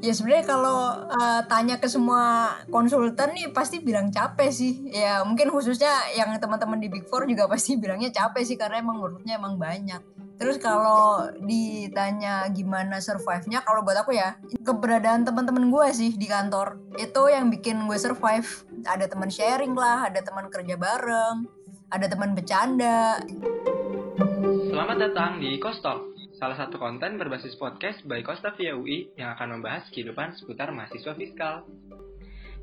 Ya sebenarnya kalau uh, tanya ke semua konsultan nih pasti bilang capek sih. Ya mungkin khususnya yang teman-teman di Big Four juga pasti bilangnya capek sih karena emang menurutnya emang banyak. Terus kalau ditanya gimana survive-nya, kalau buat aku ya keberadaan teman-teman gue sih di kantor itu yang bikin gue survive. Ada teman sharing lah, ada teman kerja bareng, ada teman bercanda. Selamat datang di Kostok, salah satu konten berbasis podcast by Kosta via UI yang akan membahas kehidupan seputar mahasiswa fiskal.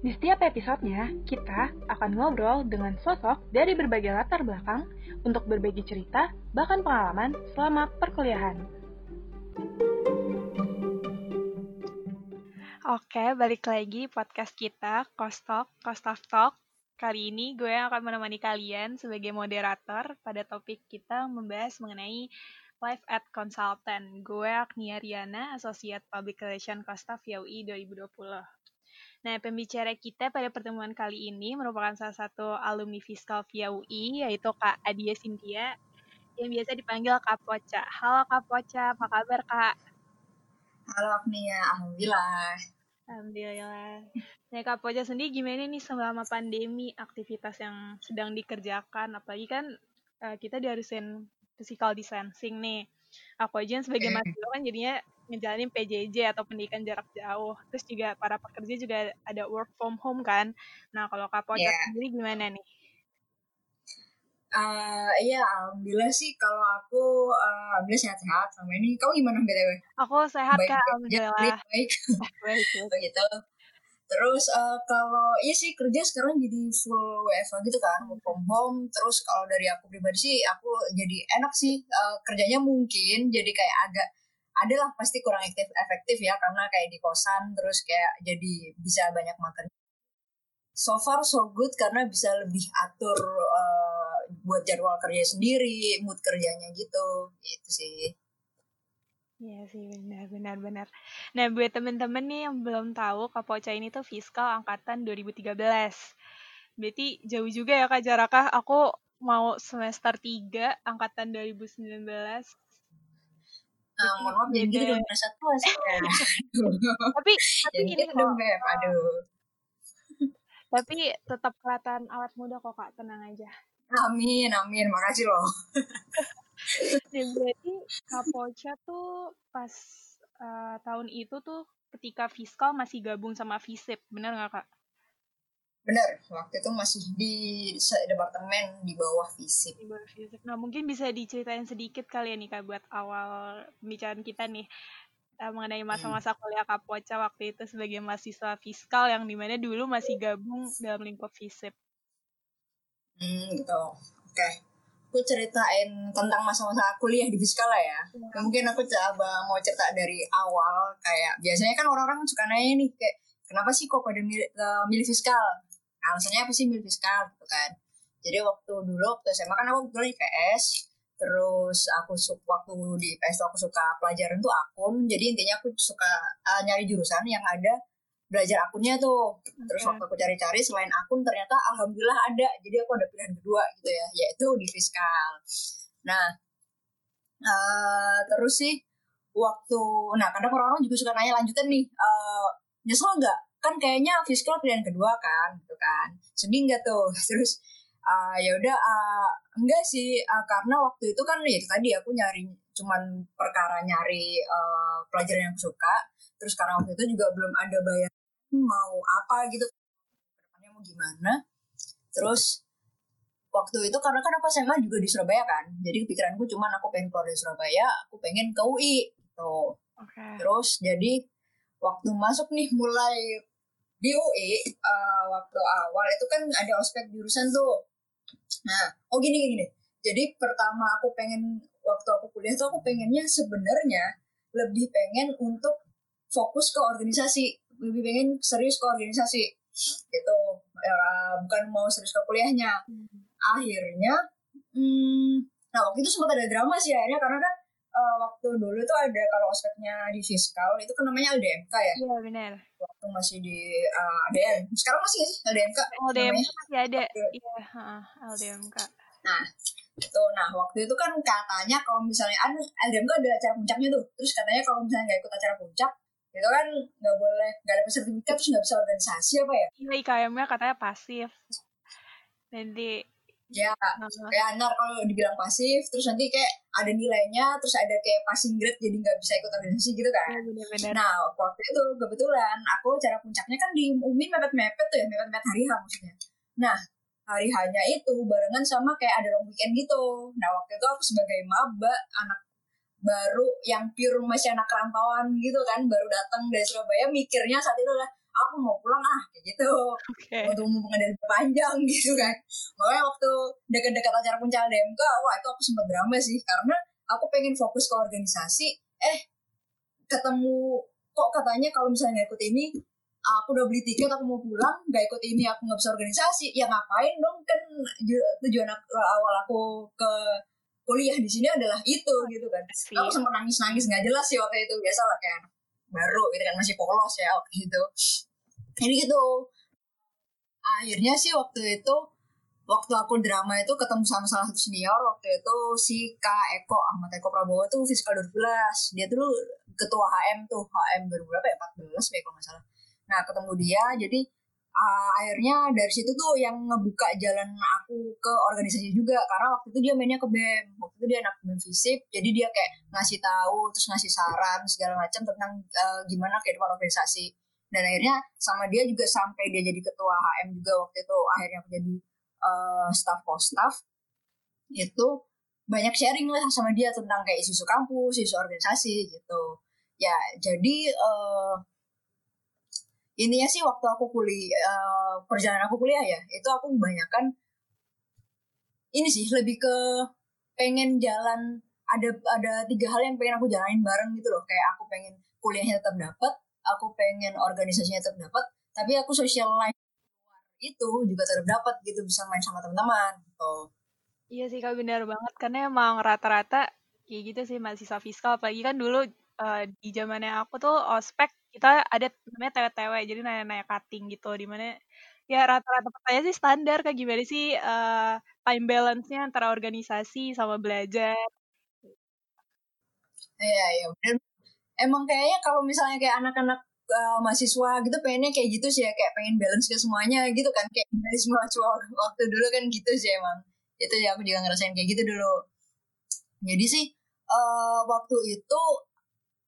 Di setiap episodenya, kita akan ngobrol dengan sosok dari berbagai latar belakang untuk berbagi cerita, bahkan pengalaman selama perkuliahan. Oke, balik lagi podcast kita, Kostok, Kostaf Talk. Kali ini gue akan menemani kalian sebagai moderator pada topik kita membahas mengenai Live at Consultant. Gue Agnia Riana, Associate Public Relation Costa UI 2020. Nah, pembicara kita pada pertemuan kali ini merupakan salah satu alumni fiskal via UI, yaitu Kak Adia Cynthia, yang biasa dipanggil Kak Poca. Halo Kak Poca, apa kabar Kak? Halo Agnia, Alhamdulillah. Alhamdulillah. Nah, Kak Poca sendiri gimana nih selama pandemi aktivitas yang sedang dikerjakan? Apalagi kan uh, kita diharusin physical distancing nih. Aku aja sebagai mahasiswa kan jadinya ngejalanin PJJ atau pendidikan jarak jauh. Terus juga para pekerja juga ada work from home kan. Nah, kalau Kak Pojok yeah. sendiri gimana nih? Uh, iya, alhamdulillah sih kalau aku uh, alhamdulillah sehat-sehat sama ini. Kamu gimana BTW? Aku sehat baik, Kak, alhamdulillah. Baik, baik. baik, baik. gitu. Terus uh, kalau iya sih kerja sekarang jadi full WFH gitu kan, work from home. Terus kalau dari aku pribadi sih aku jadi enak sih uh, kerjanya mungkin jadi kayak agak adalah pasti kurang efektif efektif ya karena kayak di kosan terus kayak jadi bisa banyak makan. So far so good karena bisa lebih atur uh, buat jadwal kerja sendiri, mood kerjanya gitu. Itu sih. Iya sih benar benar benar. Nah buat temen-temen nih yang belum tahu Kapoca ini tuh fiskal angkatan 2013. Berarti jauh juga ya Kak jaraknya. Aku mau semester 3 angkatan 2019. Uh, mohon maaf jadi dong merasa tua sih. tapi tapi ini dong Beb, aduh. Tapi tetap kelihatan awet muda kok Kak, tenang aja. Amin, amin. Makasih loh. ya, berarti Kapocha tuh pas uh, tahun itu tuh ketika fiskal masih gabung sama FISIP, benar nggak kak? Benar, waktu itu masih di departemen di bawah FISIP. Di bawah FISIP. Nah mungkin bisa diceritain sedikit kali ya nih kak buat awal pembicaraan kita nih uh, mengenai masa-masa hmm. kuliah Kapocha waktu itu sebagai mahasiswa fiskal yang di mana dulu masih gabung dalam lingkup FISIP. Hmm, gitu. Oke. Okay aku ceritain tentang masa-masa kuliah di fiskal lah ya. ya. Mungkin aku coba mau cerita dari awal kayak biasanya kan orang-orang suka nanya nih kayak kenapa sih kok pada milih, uh, milih fiskal? Alasannya apa sih milih fiskal gitu kan. Jadi waktu dulu waktu SMA kan aku kebetulan IPS terus aku suka waktu di IPS aku suka pelajaran tuh akun jadi intinya aku suka uh, nyari jurusan yang ada belajar akunnya tuh. Terus okay. waktu aku cari-cari selain akun ternyata alhamdulillah ada. Jadi aku ada pilihan kedua gitu ya yaitu di fiskal. Nah uh, terus sih waktu nah kadang orang-orang juga suka nanya lanjutan nih uh, nyesel nggak? Kan kayaknya fiskal pilihan kedua kan gitu kan. Sedih nggak tuh? Terus uh, ya udah uh, enggak sih uh, karena waktu itu kan ya tadi aku nyari cuman perkara nyari uh, pelajaran yang aku suka. Terus karena waktu itu juga belum ada bayar mau apa gitu. Ke depannya mau gimana. Terus waktu itu karena kan aku SMA juga di Surabaya kan. Jadi kepikiranku cuma aku pengen keluar dari Surabaya aku pengen ke UI gitu. Okay. terus jadi waktu masuk nih mulai di UI uh, eh, waktu awal itu kan ada ospek jurusan tuh. Nah oh gini gini. Jadi pertama aku pengen waktu aku kuliah tuh aku pengennya sebenarnya lebih pengen untuk fokus ke organisasi lebih pengen serius ke organisasi. Gitu. Ya, bukan mau serius ke kuliahnya. Akhirnya hmm, nah waktu itu sempat ada drama sih akhirnya karena kan uh, waktu dulu tuh ada kalau ospeknya di fiskal itu kan namanya LDMK ya? Iya benar waktu masih di uh, eh, ADN sekarang masih nggak sih LDMK LDMK masih ada. Iya LDMK nah itu nah waktu itu kan katanya kalau misalnya ada LDMK ada acara puncaknya tuh. Terus katanya kalau misalnya nggak ikut acara puncak itu kan nggak boleh nggak ada sertifikat terus nggak bisa organisasi apa ya? Iya IKM-nya katanya pasif. Nanti ya kayak ntar kalau dibilang pasif terus nanti kayak ada nilainya terus ada kayak passing grade jadi nggak bisa ikut organisasi gitu kan? Ya, bener -bener. nah waktu itu kebetulan aku cara puncaknya kan di Umi mepet-mepet tuh ya mepet-mepet hari H maksudnya. Nah hari hanya itu barengan sama kayak ada long weekend gitu. Nah waktu itu aku sebagai maba anak baru yang pure masih anak rantauan gitu kan baru datang dari Surabaya mikirnya saat itu lah aku mau pulang ah kayak gitu. Okay. untuk mumpung ada panjang gitu kan. Makanya waktu dekat-dekat acara puncak DMK wah itu aku sempat drama sih karena aku pengen fokus ke organisasi. Eh ketemu kok katanya kalau misalnya ikut ini aku udah beli tiket aku mau pulang gak ikut ini aku nggak bisa organisasi. Ya ngapain dong? Kan tujuan awal aku ke kuliah di sini adalah itu gitu kan. aku sempat nangis nangis nggak jelas sih waktu itu. Biasa lah kayak baru gitu kan masih polos ya waktu itu. Jadi gitu. Akhirnya sih waktu itu waktu aku drama itu ketemu sama salah satu senior waktu itu si Kak Eko Ahmad Eko Prabowo tuh fiskal 2012 dia tuh ketua HM tuh HM berapa ya? 14 ya kalau nggak salah. Nah ketemu dia jadi uh, akhirnya dari situ tuh yang ngebuka jalan aku ke organisasi juga. Karena waktu itu dia mainnya ke BEM. Waktu itu dia anak BEM FISIP. Jadi dia kayak ngasih tahu terus ngasih saran segala macam tentang uh, gimana kehidupan organisasi. Dan akhirnya sama dia juga sampai dia jadi ketua HM juga waktu itu. Akhirnya aku jadi uh, staff post staff itu banyak sharing lah sama dia tentang kayak isu-isu kampus, isu organisasi gitu. Ya, jadi uh, intinya sih waktu aku kuliah uh, perjalanan aku kuliah ya, itu aku kebanyakan ini sih lebih ke pengen jalan ada ada tiga hal yang pengen aku jalanin bareng gitu loh. Kayak aku pengen kuliahnya tetap dapat, aku pengen organisasinya tetap dapat tapi aku social life itu juga tetap dapat gitu bisa main sama teman-teman gitu. Iya sih kak benar banget karena emang rata-rata kayak gitu sih mahasiswa fiskal apalagi kan dulu uh, di zamannya aku tuh ospek kita ada namanya TW-TW jadi nanya-nanya cutting gitu di mana ya rata-rata pertanyaan sih standar kayak gimana sih uh, time balance-nya antara organisasi sama belajar. Iya iya emang kayaknya kalau misalnya kayak anak-anak uh, mahasiswa gitu pengennya kayak gitu sih ya kayak pengen balance ke semuanya gitu kan kayak dari semua waktu dulu kan gitu sih emang. Itu ya aku juga ngerasain kayak gitu dulu. Jadi sih uh, waktu itu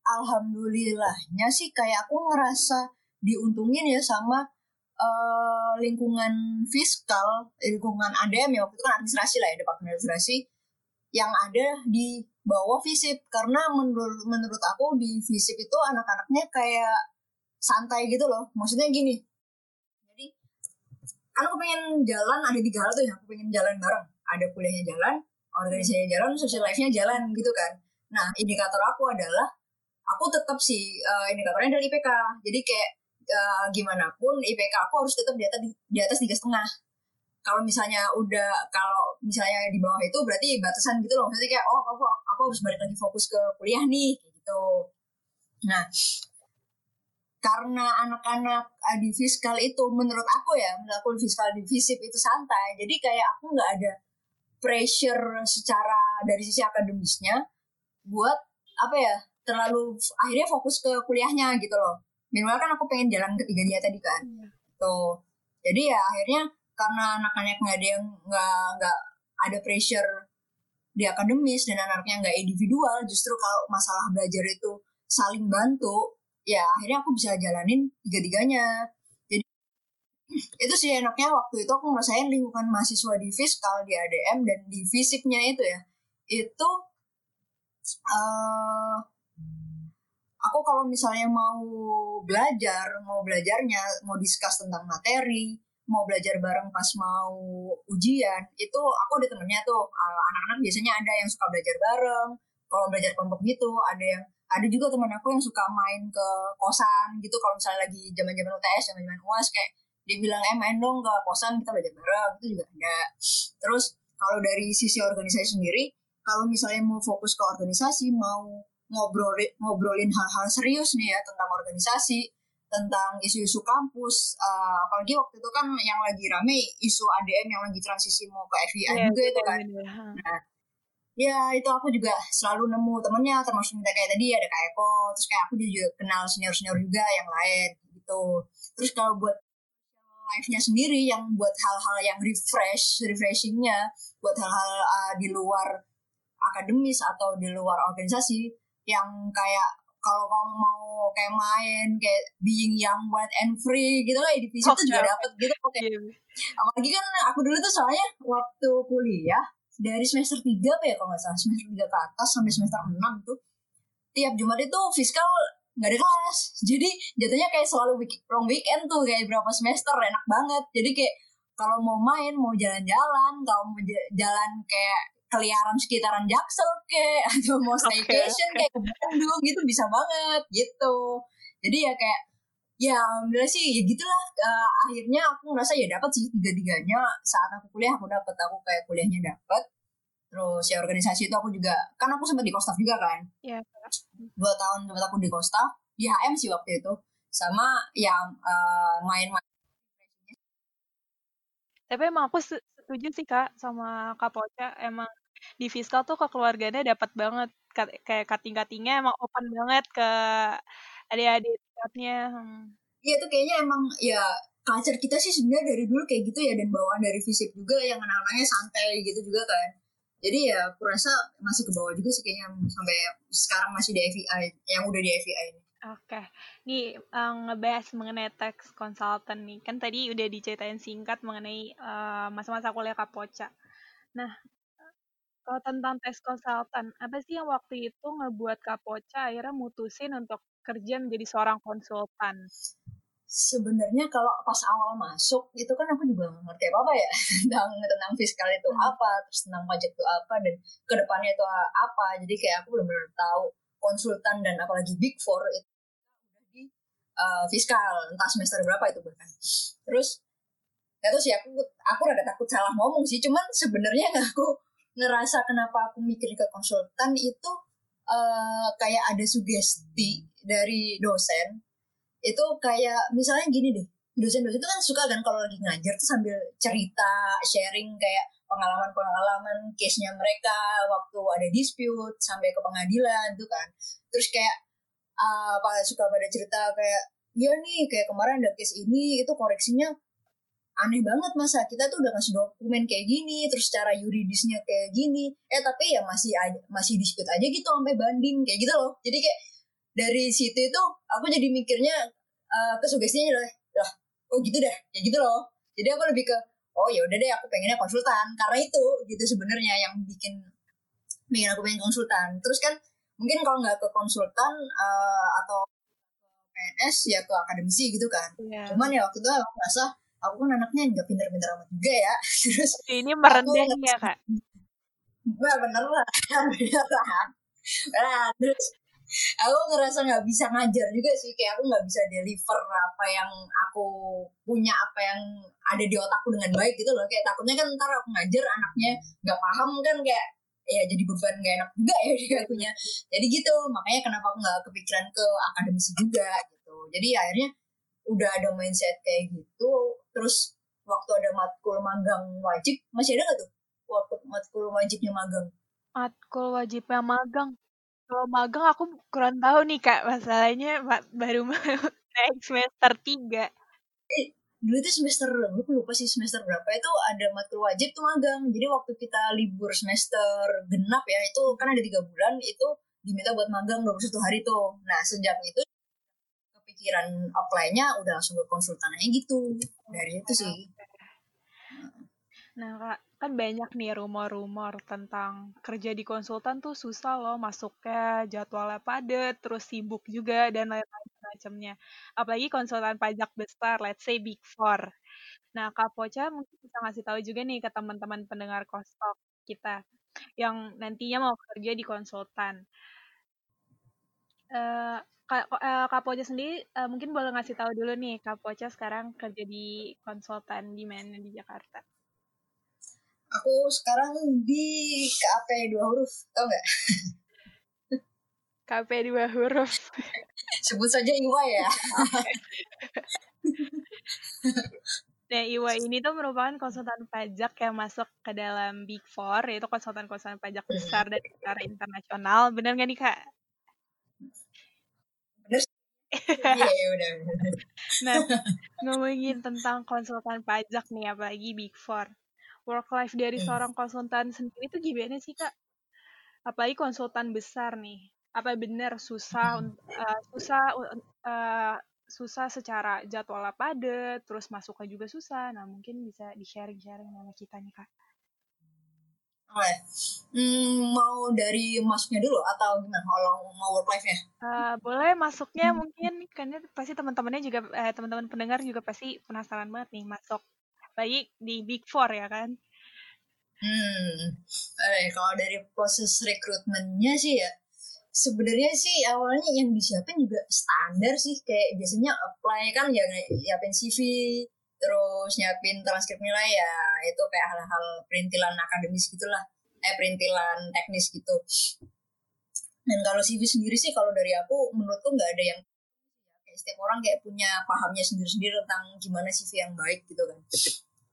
alhamdulillahnya sih kayak aku ngerasa diuntungin ya sama uh, lingkungan fiskal lingkungan ADM ya waktu itu kan administrasi lah ya departemen administrasi yang ada di bawah FISIP karena menurut menurut aku di FISIP itu anak-anaknya kayak santai gitu loh. Maksudnya gini jadi kan aku pengen jalan ada tiga hal tuh yang aku pengen jalan bareng. Ada kuliahnya jalan organisasinya jalan social life-nya jalan gitu kan. Nah indikator aku adalah aku tetap sih uh, indikatornya adalah IPK jadi kayak uh, gimana pun IPK aku harus tetap di atas di atas tiga setengah. Kalau misalnya udah kalau misalnya di bawah itu berarti batasan gitu loh. Maksudnya kayak oh aku aku harus balik lagi fokus ke kuliah nih gitu. Nah karena anak-anak di fiskal itu menurut aku ya menurut aku fiskal di fisip itu santai. Jadi kayak aku nggak ada pressure secara dari sisi akademisnya buat apa ya terlalu akhirnya fokus ke kuliahnya gitu loh. Minimal kan aku pengen jalan ketiga dia tadi kan. Hmm. tuh jadi ya akhirnya karena anak-anak nggak ada yang nggak nggak ada pressure di akademis dan anaknya nggak individual justru kalau masalah belajar itu saling bantu ya akhirnya aku bisa jalanin tiga-tiganya. Jadi itu sih enaknya waktu itu aku ngerasain lingkungan mahasiswa di fiskal di ADM dan di fisiknya itu ya. Itu uh, aku kalau misalnya mau belajar mau belajarnya mau discuss tentang materi mau belajar bareng pas mau ujian itu aku ada temennya tuh. Anak-anak biasanya ada yang suka belajar bareng. Kalau belajar kelompok gitu ada yang ada juga teman aku yang suka main ke kosan gitu. Kalau misalnya lagi zaman zaman UTS zaman zaman uas kayak dia bilang eh main dong ke kosan kita belajar bareng. Itu juga ada. Terus kalau dari sisi organisasi sendiri kalau misalnya mau fokus ke organisasi mau ngobrolin ngobrolin hal-hal serius nih ya tentang organisasi tentang isu-isu kampus uh, apalagi waktu itu kan yang lagi rame isu ADM yang lagi transisi mau ke FIA yeah, juga itu kan. nah ya itu aku juga selalu nemu temennya termasuk minta kayak tadi ada kayak Eko terus kayak aku juga kenal senior senior juga yang lain gitu. Terus kalau buat life-nya sendiri yang buat hal-hal yang refresh refreshingnya buat hal-hal uh, di luar akademis atau di luar organisasi yang kayak kalau kamu mau kayak main kayak being young wild and free gitu lah di itu juga dapet gitu oke okay. Yeah. apalagi kan aku dulu tuh soalnya waktu kuliah dari semester 3 apa ya kalau nggak salah semester 3 ke atas sampai semester 6 tuh tiap Jumat itu fiskal nggak ada kelas jadi jatuhnya kayak selalu week, long weekend tuh kayak berapa semester enak banget jadi kayak kalau mau main mau jalan-jalan kalau mau jalan kayak keliaran sekitaran Jaksel ke atau mau staycation okay, okay. kayak ke Bandung gitu bisa banget gitu. Jadi ya kayak ya alhamdulillah sih ya gitulah. Uh, akhirnya aku ngerasa ya dapat sih tiga-tiganya. Saat aku kuliah aku dapat aku kayak kuliahnya dapat terus ya organisasi itu aku juga kan aku sempat di Kostaf juga kan. Yeah. dua tahun sempat aku di Kostaf di HM sih waktu itu. Sama yang uh, main-main. Tapi emang aku setuju sih kak sama kak Poca. Emang di fiskal tuh kekeluarganya dapat banget kayak kating-katingnya emang open banget ke adik-adik dekatnya hmm. iya tuh kayaknya emang ya culture kita sih sebenarnya dari dulu kayak gitu ya dan bawaan dari fisik juga yang anak-anaknya santai gitu juga kan jadi ya aku rasa masih ke bawah juga sih kayaknya sampai sekarang masih di FII yang udah di FII ini Oke, okay. nih um, ngebahas mengenai tax consultant nih. Kan tadi udah diceritain singkat mengenai uh, masa-masa kuliah Kapoca. Nah, kalau tentang tax consultant, apa sih yang waktu itu ngebuat Kapoca akhirnya mutusin untuk kerja menjadi seorang konsultan? Sebenarnya kalau pas awal masuk itu kan aku juga nggak ngerti apa apa ya tentang tentang fiskal itu hmm. apa, terus tentang pajak itu apa dan ke depannya itu apa. Jadi kayak aku belum benar tahu konsultan dan apalagi big four itu di uh, fiskal entah semester berapa itu bahkan terus ya terus ya aku aku rada takut salah ngomong sih cuman sebenarnya aku ngerasa kenapa aku mikir ke konsultan itu uh, kayak ada sugesti dari dosen. Itu kayak misalnya gini deh dosen-dosen itu kan suka kan kalau lagi ngajar tuh sambil cerita sharing kayak pengalaman-pengalaman case-nya mereka waktu ada dispute sampai ke pengadilan tuh kan. Terus kayak uh, apa suka pada cerita kayak ya nih kayak kemarin ada case ini itu koreksinya aneh banget masa kita tuh udah ngasih dokumen kayak gini terus cara yuridisnya kayak gini. Eh tapi ya masih aja, masih dispute aja gitu sampai banding kayak gitu loh. Jadi kayak dari situ itu aku jadi mikirnya uh, kesugestinya lah lah oh gitu deh? Kayak gitu loh. Jadi aku lebih ke oh ya udah deh aku pengennya konsultan. Karena itu gitu sebenarnya yang bikin bikin aku pengen konsultan. Terus kan mungkin kalau nggak ke konsultan uh, atau PNS ya ke akademisi gitu kan. Yeah. cuman ya waktu itu aku merasa aku kan anaknya nggak pinter-pinter amat juga ya. Terus ini merendah ya kak. Nah, bener lah. Bener lah nah, terus aku ngerasa nggak bisa ngajar juga sih. Kayak aku nggak bisa deliver apa yang aku punya apa yang ada di otakku dengan baik gitu loh. Kayak takutnya kan ntar aku ngajar anaknya nggak paham kan. Kayak ya jadi beban gak enak juga ya di akunya jadi gitu makanya kenapa aku nggak kepikiran ke akademisi juga gitu. Jadi akhirnya udah ada mindset kayak gitu terus waktu ada matkul magang wajib masih ada gak tuh waktu matkul wajibnya magang matkul wajibnya magang kalau magang aku kurang tahu nih Kak, masalahnya baru naik semester 3. Eh, dulu itu semester, aku lupa sih semester berapa itu ada matkul wajib tuh magang. Jadi waktu kita libur semester genap ya, itu kan ada tiga bulan, itu diminta buat magang 21 hari tuh. Nah, sejak itu kepikiran apply-nya udah langsung ke konsultan aja gitu. Dari itu sih. Nah, Kak, kan banyak nih rumor-rumor tentang kerja di konsultan tuh susah loh masuknya jadwalnya padat terus sibuk juga dan lain-lain macamnya apalagi konsultan pajak besar let's say big four nah kak Poca mungkin bisa ngasih tahu juga nih ke teman-teman pendengar kostok kita yang nantinya mau kerja di konsultan uh, Kak, uh, Kak Poca sendiri uh, mungkin boleh ngasih tahu dulu nih Kak Poca sekarang kerja di konsultan di mana di Jakarta Aku sekarang di KP dua huruf, tau nggak? KP dua huruf. Sebut saja Iwa ya. Nah, Iwa ini tuh merupakan konsultan pajak yang masuk ke dalam Big Four, yaitu konsultan-konsultan pajak besar dan secara internasional. Bener nggak nih, Kak? Bener. Iya, ya udah. Nah, ngomongin tentang konsultan pajak nih, apalagi Big Four. Work life dari Hmm. seorang konsultan sendiri tuh gimana sih, Kak? Apalagi konsultan besar nih. Apa benar susah eh, susah eh, susah secara jadwalnya padat, terus masuknya juga susah. Nah, mungkin bisa di-sharing-sharing sama kita nih, Kak. Oke. Hmm, mau dari masuknya dulu atau gimana? Kalau mau work life-nya? Eh, boleh masuknya mungkin karena pasti teman-temannya juga eh, teman-teman pendengar juga pasti penasaran banget nih masuk baik di Big Four ya kan Hmm, eh, kalau dari proses rekrutmennya sih ya, sebenarnya sih awalnya yang disiapin juga standar sih, kayak biasanya apply kan ya nyiapin CV, terus nyiapin transkrip nilai ya itu kayak hal-hal perintilan akademis gitulah, eh perintilan teknis gitu. Dan kalau CV sendiri sih kalau dari aku menurutku nggak ada yang kayak setiap orang kayak punya pahamnya sendiri-sendiri tentang gimana CV yang baik gitu kan.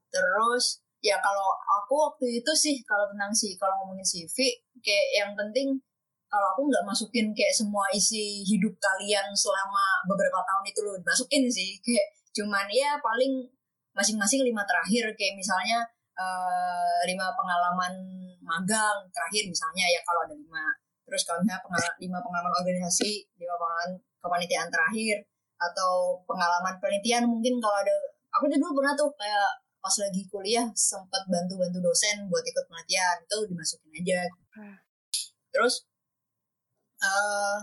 Terus ya kalau aku waktu itu sih kalau tentang sih kalau ngomongin CV kayak yang penting kalau aku nggak masukin kayak semua isi hidup kalian selama beberapa tahun itu loh dimasukin sih kayak cuman ya paling masing-masing lima terakhir kayak misalnya eh, lima pengalaman magang terakhir misalnya ya kalau ada lima. Terus kalau misalnya pengal- lima pengalaman organisasi lima pengalaman kepanitiaan terakhir atau pengalaman penelitian mungkin kalau ada aku juga dulu pernah tuh kayak pas lagi kuliah sempat bantu-bantu dosen buat ikut penelitian itu dimasukin aja. Terus eh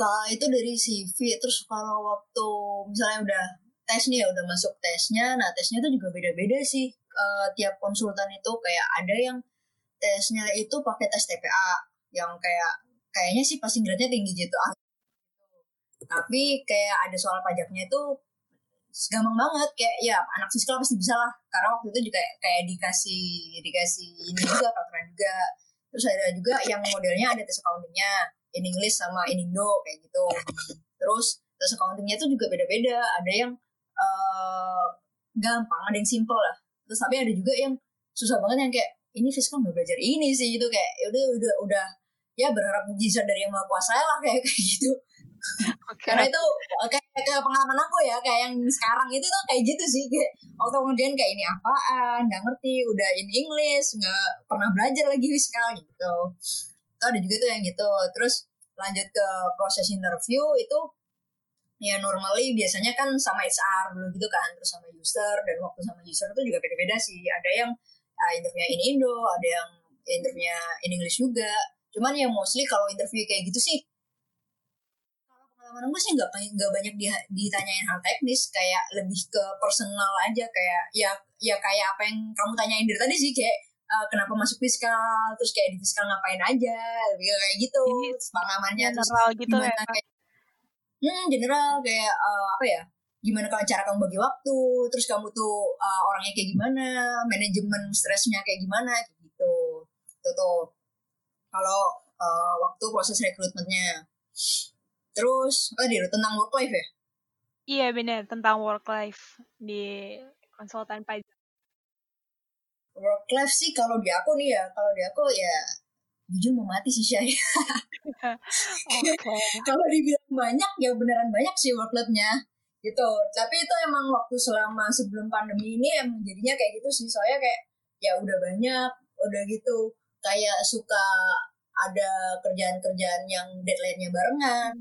kalau itu dari CV terus kalau waktu misalnya udah tes nih ya udah masuk tesnya. Nah tesnya tuh juga beda-beda sih. Eh, tiap konsultan itu kayak ada yang tesnya itu pakai tes TPA yang kayak kayaknya sih passing grade-nya tinggi gitu. Ah, tapi kayak ada soal pajaknya itu gampang banget. Kayak ya anak fiskal pasti bisa lah. Karena waktu itu juga kayak dikasih dikasih ini juga peraturan juga. Terus ada juga yang modelnya ada tes accountingnya. In English sama in Indo kayak gitu. Terus tes accountingnya itu juga beda-beda. Ada yang eh, gampang ada yang simple lah. Terus tapi ada juga yang susah banget yang kayak ini fiskal nggak belajar ini sih itu kayak ya udah udah udah. Ya berharap mujizat dari yang maha kuasa lah kayak kayak gitu. Oke. Karena itu kayak, kayak pengalaman aku ya kayak yang sekarang itu tuh kayak gitu sih kayak waktu kemudian kayak ini apaan nggak ngerti udah in English nggak pernah belajar lagi fiskal gitu. Itu ada juga tuh yang gitu. Terus lanjut ke proses interview itu ya normally biasanya kan sama HR dulu gitu kan terus sama user dan waktu sama user itu juga beda-beda sih. Ada yang uh, interviewnya in Indo ada yang interviewnya in English juga. Cuman ya mostly kalau interview kayak gitu sih kalau pengalaman gue sih nggak banyak nggak banyak di- ditanyain hal teknis kayak lebih ke personal aja. Kayak ya ya kayak apa yang kamu tanyain dari tadi sih kayak uh, kenapa masuk fiskal terus kayak di fiskal ngapain aja lebih kayak gitu. Pengalamannya terus gitu ya gimana kayak hmm general kayak uh, apa ya gimana kalau cara kamu bagi waktu terus kamu tuh uh, orangnya kayak gimana manajemen stresnya kayak gimana gitu. Itu tuh kalau uh, waktu proses rekrutmennya. Terus oh di tentang work life ya? Iya benar tentang work life di konsultan pajak work life sih kalau di aku nih ya kalau di aku ya jujur mau mati sih Syai. Oke. Kalau dibilang banyak ya beneran banyak sih workload-nya. Gitu. Tapi itu emang waktu selama sebelum pandemi ini emang jadinya kayak gitu sih. Soalnya kayak ya udah banyak udah gitu. Kayak suka ada kerjaan-kerjaan yang deadline-nya barengan.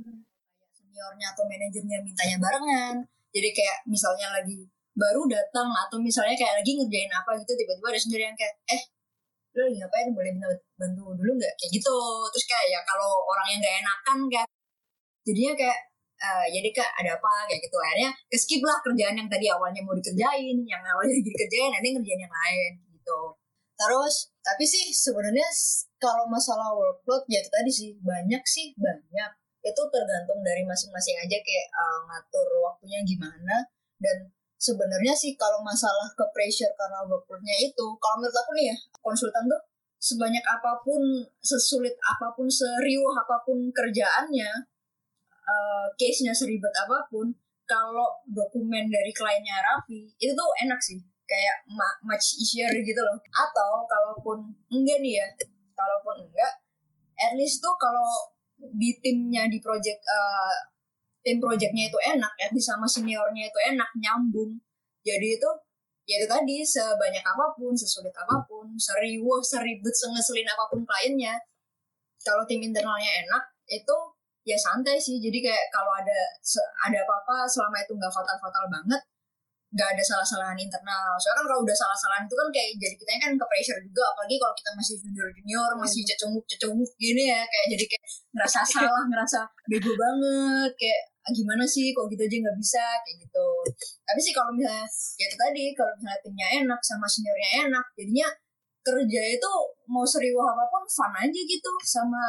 Seniornya atau manajernya mintanya barengan. Jadi kayak misalnya lagi baru datang atau misalnya kayak lagi ngerjain apa gitu tiba-tiba ada sendiri yang kayak eh lu lagi ngapain? Boleh minta bantu dulu nggak? Kayak gitu. Terus kayak ya kalau orang yang nggak enakan kayak jadinya kayak eh, jadi kak ada apa? Kayak gitu. Akhirnya keskip lah kerjaan yang tadi awalnya mau dikerjain yang awalnya jadi kerjain nanti ngerjain yang lain gitu. Terus tapi sih sebenarnya kalau masalah workload ya itu tadi sih banyak sih banyak. Itu tergantung dari masing-masing aja kayak eh, ngatur waktunya gimana dan sebenarnya sih kalau masalah ke pressure karena workloadnya itu kalau menurut aku nih ya konsultan tuh sebanyak apa pun sesulit apa pun seriuh apa pun kerjaannya eh, case-nya seribet apa pun kalau dokumen dari kliennya rapi itu tuh enak sih. Kayak much easier gitu loh. Atau kalaupun enggak nih ya kalaupun enggak at least tuh kalau di timnya di project uh, tim projectnya itu enak ya sama seniornya itu enak nyambung. Jadi itu ya itu tadi sebanyak apa pun sesulit apa pun serius seribet sengeselin apa pun kliennya kalau tim internalnya enak itu ya santai sih. Jadi kayak kalau ada ada apa-apa selama itu nggak fatal-fatal banget nggak ada salah-salahan internal. Soalnya kan kalau udah salah-salahan itu kan kayak jadi kita kan ke pressure juga apalagi kalau kita masih junior junior masih iya. cecunguk cecunguk gini ya kayak jadi kayak ngerasa salah ngerasa bego banget kayak ah, gimana sih kok gitu aja nggak bisa? Kayak gitu. Tapi sih kalau misalnya ya itu tadi kalau misalnya timnya enak sama seniornya enak jadinya kerja itu mau serius apa pun fun aja gitu sama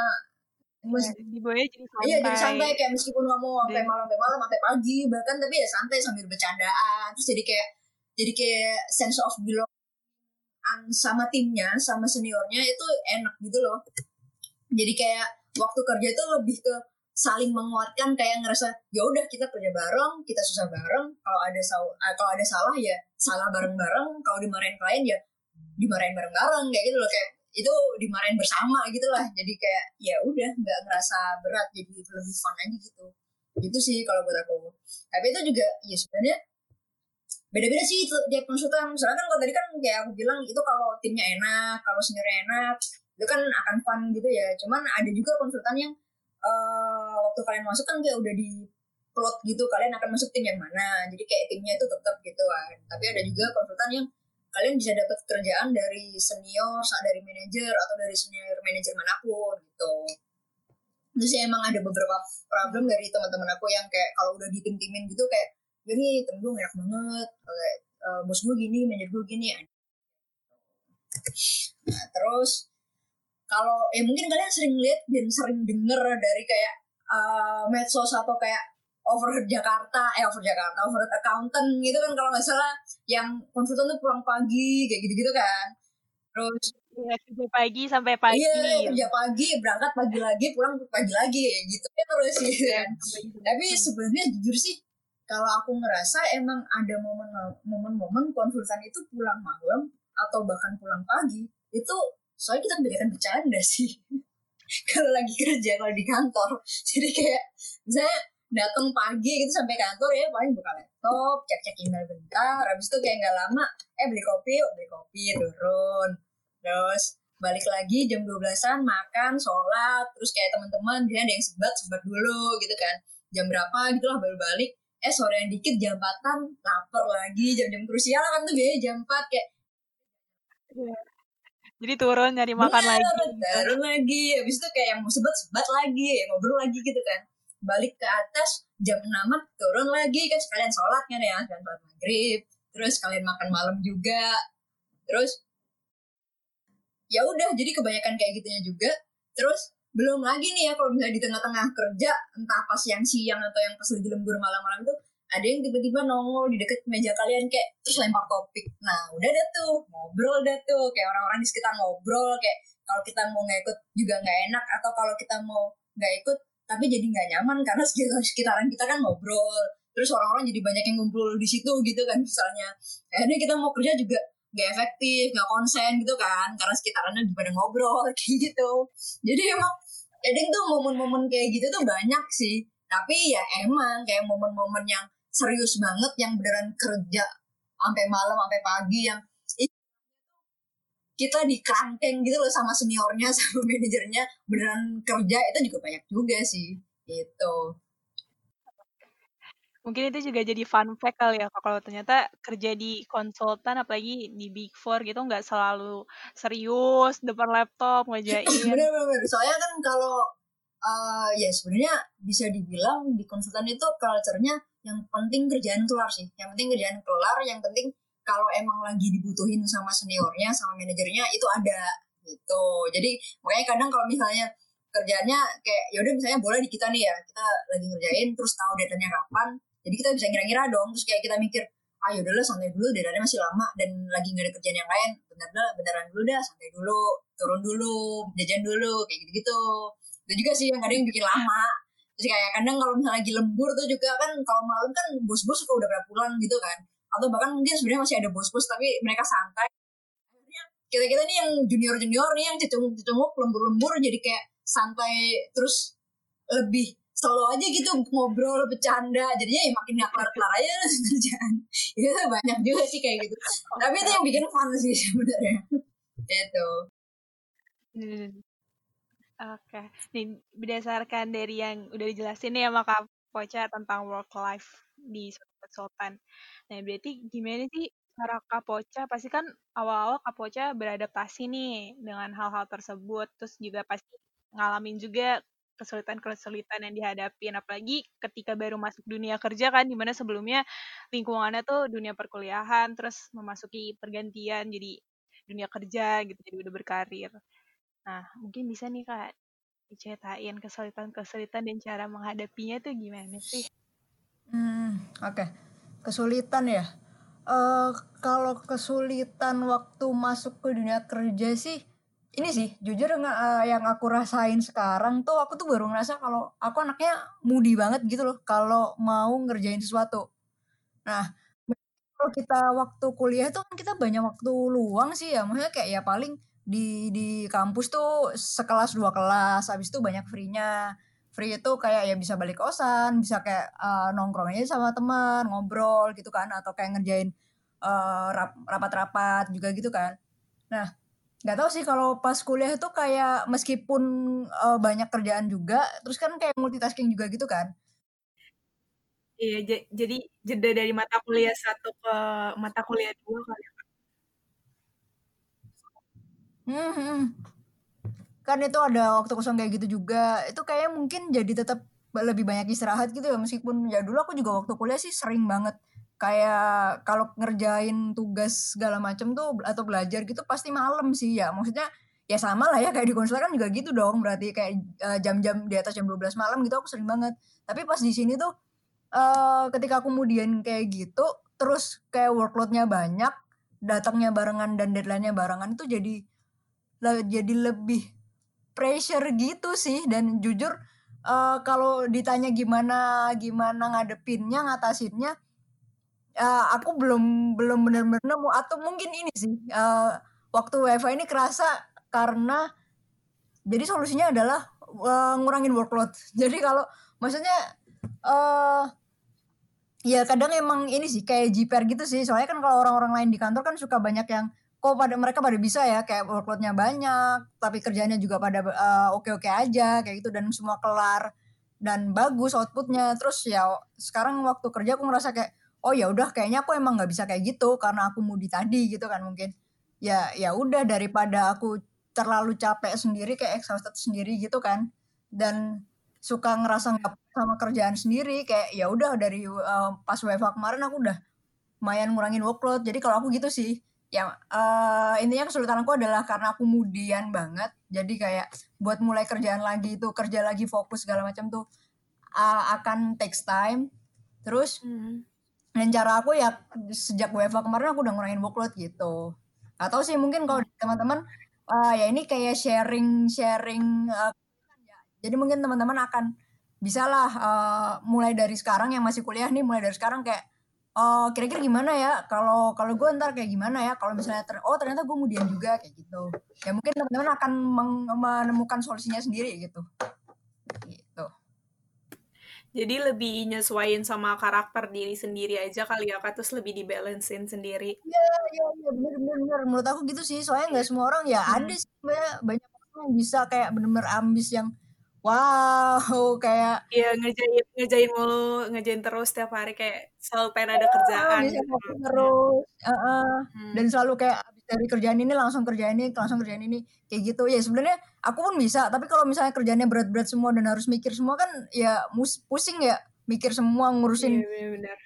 Mes ya, jadi santai. Iya jadi santai. kayak meskipun nggak mau sampai malam sampai malam sampai pagi bahkan tapi ya santai sambil bercandaan. Terus jadi kayak jadi kayak sense of belong sama timnya sama seniornya itu enak gitu loh. Jadi kayak waktu kerja itu lebih ke saling menguatkan kayak ngerasa ya udah kita kerja bareng kita susah bareng. Kalau ada salah kalau ada salah ya salah bareng bareng kalau dimarahin klien ya dimarahin bareng bareng kayak gitu loh kayak itu dimarahin bersama gitu lah jadi kayak ya udah nggak ngerasa berat jadi lebih fun aja gitu. Itu sih kalau buat aku. Tapi itu juga ya sebenarnya beda-beda sih itu tiap konsultan. Soalnya kan kalau tadi kan kayak aku bilang itu kalau timnya enak kalau seniornya enak itu kan akan fun gitu ya. Cuman ada juga konsultan yang uh, waktu kalian masuk kan kayak udah di plot gitu kalian akan masuk tim yang mana. Jadi kayak timnya itu tetap gitu kan. Tapi ada juga konsultan yang kalian bisa dapat kerjaan dari senior, dari manajer atau dari senior manajer mana pun gitu. Terus ya emang ada beberapa problem dari teman-teman aku yang kayak kalau udah di tim-timin gitu kayak gini temen gue enak banget, kayak uh, bos gue gini, manajer gue gini. Nah, terus kalau ya mungkin kalian sering lihat dan sering denger dari kayak uh, medsos atau kayak overhead Jakarta, eh overhead Jakarta, overhead accountant gitu kan kalau nggak salah yang konsultan tuh pulang pagi kayak gitu-gitu kan. Terus ya, kerja pagi sampai pagi. Iya, kerja pagi, berangkat pagi lagi, pulang pagi lagi gitu. Ya terus sih kan. Tapi sebenarnya jujur sih kalau aku ngerasa emang ada momen-momen konsultan itu pulang malam atau bahkan pulang pagi itu soalnya kita kebanyakan bercanda sih kalau lagi kerja kalau di kantor jadi kayak misalnya datang pagi gitu sampai kantor ya paling buka laptop cek cek email bentar habis itu kayak nggak lama eh beli kopi yuk beli kopi turun. Terus balik lagi jam 12-an makan sholat terus kayak teman-teman dia ada yang sebat sebat dulu gitu kan. Jam berapa gitu lah baru balik. Eh sore yang dikit jam 4 lapar lagi jam-jam krusial kan tuh biasanya jam 4 kayak iya. jadi turun nyari makan Bener, lagi. turun lagi habis itu kayak yang mau sebat sebat lagi ya ngobrol lagi gitu kan balik ke atas jam 6 turun lagi kan sekalian sholat kan ya sekalian sholat maghrib terus kalian makan malam juga terus ya udah jadi kebanyakan kayak gitunya juga. Terus belum lagi nih ya kalau misalnya di tengah-tengah kerja entah pas yang siang atau yang pas lagi lembur malam-malam tuh ada yang tiba-tiba nongol di deket meja kalian kayak terus lempar topik. Nah udah deh tuh ngobrol deh tuh kayak orang-orang di sekitar ngobrol kayak kalau kita mau nggak ikut juga nggak enak atau kalau kita mau nggak ikut tapi jadi nggak nyaman karena sekitar sekitaran kita kan ngobrol. Terus orang-orang jadi banyak yang ngumpul di situ gitu kan misalnya. Akhirnya kita mau kerja juga gak efektif gak konsen gitu kan. Karena sekitarannya pada ngobrol kayak gitu. Jadi emang kadang tuh momen-momen kayak gitu tuh banyak sih. Tapi ya emang kayak momen-momen yang serius banget yang beneran kerja sampai malam sampai pagi yang kita di kerangkeng gitu loh sama seniornya sama manajernya beneran kerja itu juga banyak juga sih. Itu mungkin itu juga jadi fun fact kali ya kalau ternyata kerja di konsultan apalagi di big four gitu nggak selalu serius depan laptop ngejain bener-bener soalnya kan kalau uh, ya sebenarnya bisa dibilang di konsultan itu culture-nya yang penting kerjaan kelar sih. Yang penting kerjaan kelar yang penting kalau emang lagi dibutuhin sama seniornya sama manajernya itu ada gitu. Jadi makanya kadang kalau misalnya kerjanya kayak yaudah misalnya boleh di kita nih ya kita lagi ngerjain terus tahu datanya kapan jadi kita bisa ngira-ngira dong. Terus kayak kita mikir ah yaudah lah santai dulu datanya masih lama dan lagi nggak ada kerjaan yang lain bener dah beneran dulu dah santai dulu turun dulu jajan dulu kayak gitu gitu itu juga sih yang kadang bikin lama. Jadi kayak kadang kalau misalnya lagi lembur tuh juga kan kalau malam kan bos-bos suka udah pada pulang gitu kan. Atau bahkan mungkin sebenarnya masih ada bos-bos tapi mereka santai. Akhirnya kita-kita nih yang junior-junior nih yang cecunguk-cecunguk lembur-lembur jadi kayak santai terus lebih selalu aja gitu ngobrol bercanda. Jadinya ya makin gak kelar-kelar aja kerjaan. Itu banyak juga sih kayak gitu. Tapi itu yang bikin fun sih sebenarnya. Itu Hmm. Oke, nih berdasarkan dari yang udah dijelasin nih sama Kak Poca tentang work life di konsultan. Nah, berarti gimana sih cara Kak Poca? Pasti kan awal-awal Kak Poca beradaptasi nih dengan hal-hal tersebut, terus juga pasti ngalamin juga kesulitan-kesulitan yang dihadapin apalagi ketika baru masuk dunia kerja kan di mana sebelumnya lingkungannya tuh dunia perkuliahan terus memasuki pergantian jadi dunia kerja gitu jadi udah berkarir Nah, mungkin bisa nih Kak diceritain kesulitan-kesulitan dan cara menghadapinya tuh gimana sih? Hmm, oke. Okay. Kesulitan ya. Uh, kalau kesulitan waktu masuk ke dunia kerja sih ini sih jujur uh, yang aku rasain sekarang tuh aku tuh baru ngerasa kalau aku anaknya mudi banget gitu loh kalau mau ngerjain sesuatu. Nah, kalau kita waktu kuliah tuh kan kita banyak waktu luang sih ya, maksudnya kayak ya paling di di kampus tuh sekelas dua kelas habis itu banyak free-nya free itu kayak ya bisa balik kosan bisa kayak uh, nongkrong aja sama teman ngobrol gitu kan atau kayak ngerjain uh, rapat-rapat juga gitu kan. Nah nggak tahu sih kalau pas kuliah itu kayak meskipun uh, banyak kerjaan juga terus kan kayak multitasking juga gitu kan. Iya jadi jeda dari mata kuliah satu ke mata kuliah dua kali ya Hmm, hmm. Kan itu ada waktu kosong kayak gitu juga. Itu kayak mungkin jadi tetap lebih banyak istirahat gitu ya meskipun ya dulu aku juga waktu kuliah sih sering banget. Kayak kalau ngerjain tugas segala macam tuh atau belajar gitu pasti malam sih ya. Maksudnya ya sama lah ya kayak di konsul kan juga gitu dong. Berarti kayak uh, jam-jam di atas jam 12 malam gitu aku sering banget. Tapi pas di sini tuh uh, ketika kemudian kayak gitu terus kayak workloadnya banyak datangnya barengan dan deadline-nya barengan itu jadi jadi lebih pressure gitu sih. Dan jujur uh, kalau ditanya gimana gimana ngadepinnya ngatasinnya uh, aku belum belum benar-benar nemu. Atau mungkin ini sih uh, waktu WiFi ini kerasa karena jadi solusinya adalah uh, ngurangin workload. Jadi kalau maksudnya uh, ya kadang emang ini sih kayak jiper gitu sih. Soalnya kan kalau orang-orang lain di kantor kan suka banyak yang kok pada mereka pada bisa ya kayak workloadnya banyak tapi kerjanya juga pada uh, oke-oke aja kayak gitu dan semua kelar dan bagus outputnya. Terus ya sekarang waktu kerja aku ngerasa kayak oh ya udah kayaknya aku emang nggak bisa kayak gitu karena aku mudi tadi gitu kan mungkin. Ya ya udah daripada aku terlalu capek sendiri kayak exhausted sendiri gitu kan. Dan suka ngerasa nggak sama kerjaan sendiri kayak ya udah dari uh, pas WFH kemarin aku udah lumayan ngurangin workload. Jadi kalau aku gitu sih ya uh, intinya kesulitan aku adalah karena aku mudian banget. Jadi kayak buat mulai kerjaan lagi itu kerja lagi fokus segala macam tuh uh, akan takes time. Terus mm. dan cara aku ya sejak WFA kemarin aku udah ngurangin workload gitu. Atau sih mungkin kalau teman-teman uh, ya ini kayak sharing sharing uh, jadi mungkin teman-teman akan bisalah uh, mulai dari sekarang yang masih kuliah nih mulai dari sekarang kayak oh kira-kira gimana ya? Kalau kalau gue ntar kayak gimana ya? Kalau misalnya ter oh ternyata gue kemudian juga kayak gitu. Ya mungkin teman-teman akan menemukan solusinya sendiri gitu. Gitu. Jadi lebih nyesuaiin sama karakter diri sendiri aja kali ya kak. Terus lebih dibalancein sendiri. Iya iya iya. Bener bener bener. Menurut aku gitu sih. Soalnya nggak semua orang. Ya hmm. ada sih banyak orang yang bisa kayak bener-bener ambis yang Wow, kayak Iya, ngejain ngejain mulu, ngejain terus setiap hari kayak selalu pengen ada iya, kerjaan bisa gitu. terus, uh, hmm. dan selalu kayak abis dari kerjaan ini langsung kerjaan ini, langsung kerjaan ini, kayak gitu. Ya sebenarnya aku pun bisa, tapi kalau misalnya kerjanya berat-berat semua dan harus mikir semua kan ya mus pusing ya, mikir semua ngurusin Iya, benar.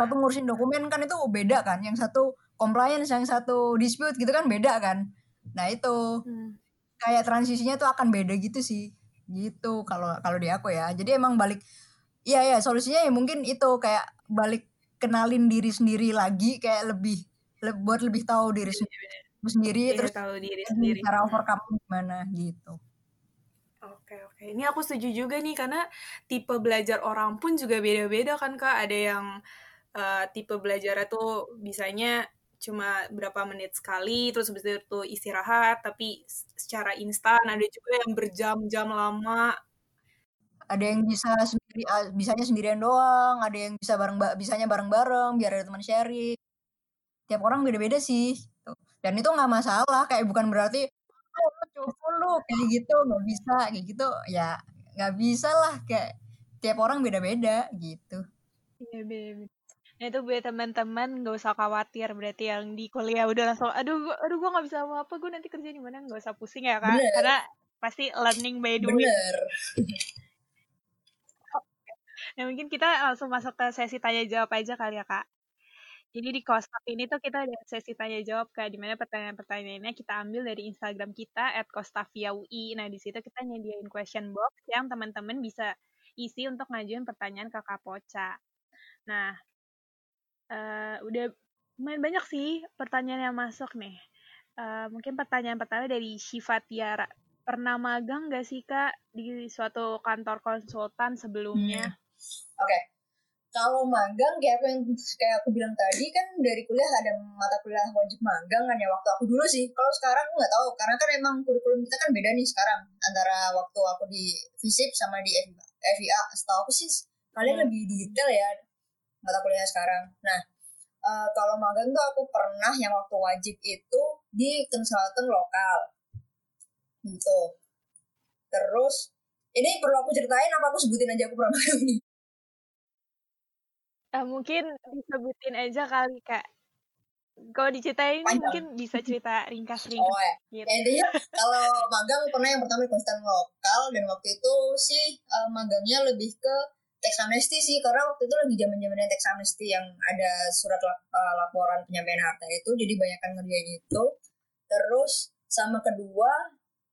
satu ngurusin dokumen kan itu beda kan, yang satu compliance, yang satu dispute gitu kan beda kan. Nah itu, hmm. kayak transisinya tuh akan beda gitu sih gitu kalau kalau di aku ya. Jadi emang balik iya ya solusinya ya mungkin itu kayak balik kenalin diri sendiri lagi kayak lebih le, buat lebih tahu diri sendiri, sendiri iya, terus tahu diri sendiri. cara overcome gimana gitu. Oke oke. Ini aku setuju juga nih karena tipe belajar orang pun juga beda-beda kan kak. Ada yang uh, tipe belajarnya tuh bisanya cuma berapa menit sekali, terus habis itu istirahat, tapi secara instan. Ada juga yang berjam-jam lama. Ada yang bisa sendiri, bisanya sendirian doang. Ada yang bisa bareng, bisanya bareng-bareng, biar ada teman sharing. Tiap orang beda-beda sih. Gitu. Dan itu nggak masalah, kayak bukan berarti coba lu kayak gitu nggak bisa kayak gitu ya nggak bisa lah kayak tiap orang beda-beda gitu iya beda Nah itu buat teman-teman gak usah khawatir berarti yang di kuliah udah langsung aduh gua, aduh gue nggak bisa apa apa gue nanti kerja di mana nggak usah pusing ya kak Bener. karena pasti learning by doing. Bener. nah mungkin kita langsung masuk ke sesi tanya jawab aja kali ya kak. Jadi di Kostap ini tuh kita ada sesi tanya jawab kak, di mana pertanyaan-pertanyaannya kita ambil dari Instagram kita at @kostaviaui. Nah di situ kita nyediain question box yang teman-teman bisa isi untuk ngajuin pertanyaan ke Kak Poca. Nah uh, udah lumayan banyak sih pertanyaan yang masuk nih. Uh, mungkin pertanyaan pertama dari Shiva Tiara. Pernah magang gak sih kak di suatu kantor konsultan sebelumnya? Hmm. Oke, okay kalau magang kayak apa yang kayak aku bilang tadi kan dari kuliah ada mata kuliah wajib magang kan ya waktu aku dulu sih kalau sekarang aku nggak tahu karena kan emang kurikulum kita kan beda nih sekarang antara waktu aku di FISIP sama di FIA setahu aku sih kalian hmm. lebih detail ya mata kuliahnya sekarang nah uh, kalau magang tuh aku pernah yang waktu wajib itu di konsultan lokal gitu terus ini perlu aku ceritain apa aku sebutin aja aku pernah magang nih Uh, mungkin disebutin aja kali, Kak. Kalau diceritain Panjang. mungkin bisa cerita ringkas-ringkas. Oh ya. Gitu. ya intinya kalau magang pernah yang pertama di konstan lokal dan waktu itu sih uh, magangnya lebih ke teks amnesti sih karena waktu itu lagi zaman zamannya teks amnesti yang ada surat lap, uh, laporan penyampaian harta itu jadi banyak kan ngerjain itu terus sama kedua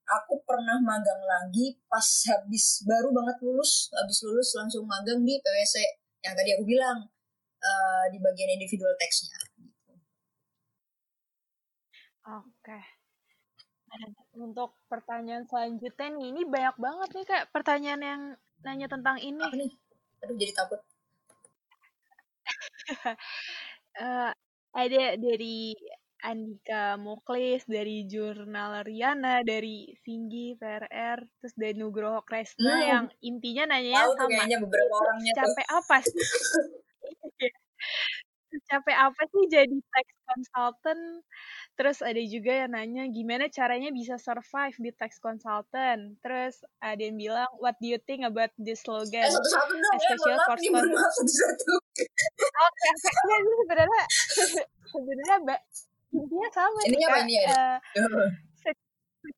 aku pernah magang lagi pas habis baru banget lulus habis lulus langsung magang di PwC yang tadi aku bilang uh, di bagian individual teksnya. Oke. untuk pertanyaan selanjutnya nih, ini banyak banget nih kak pertanyaan yang nanya tentang ini. Apa nih? Aduh jadi takut. uh, ada dari Andika Muklis dari jurnal Riana dari Singgi PRR terus dari Nugroho Kresna hmm. yang intinya nanya sama kayaknya beberapa orangnya capek tuh. apa sih capek apa sih jadi tax consultant? Terus ada juga yang nanya gimana caranya bisa survive di tax consultant? Terus ada yang bilang what do you think about this slogan? Eh, satu-satu dong especially ya, for satu-satu. Oke okay, sebenarnya sebenarnya intinya sama Ininya apa ini ya? Uh,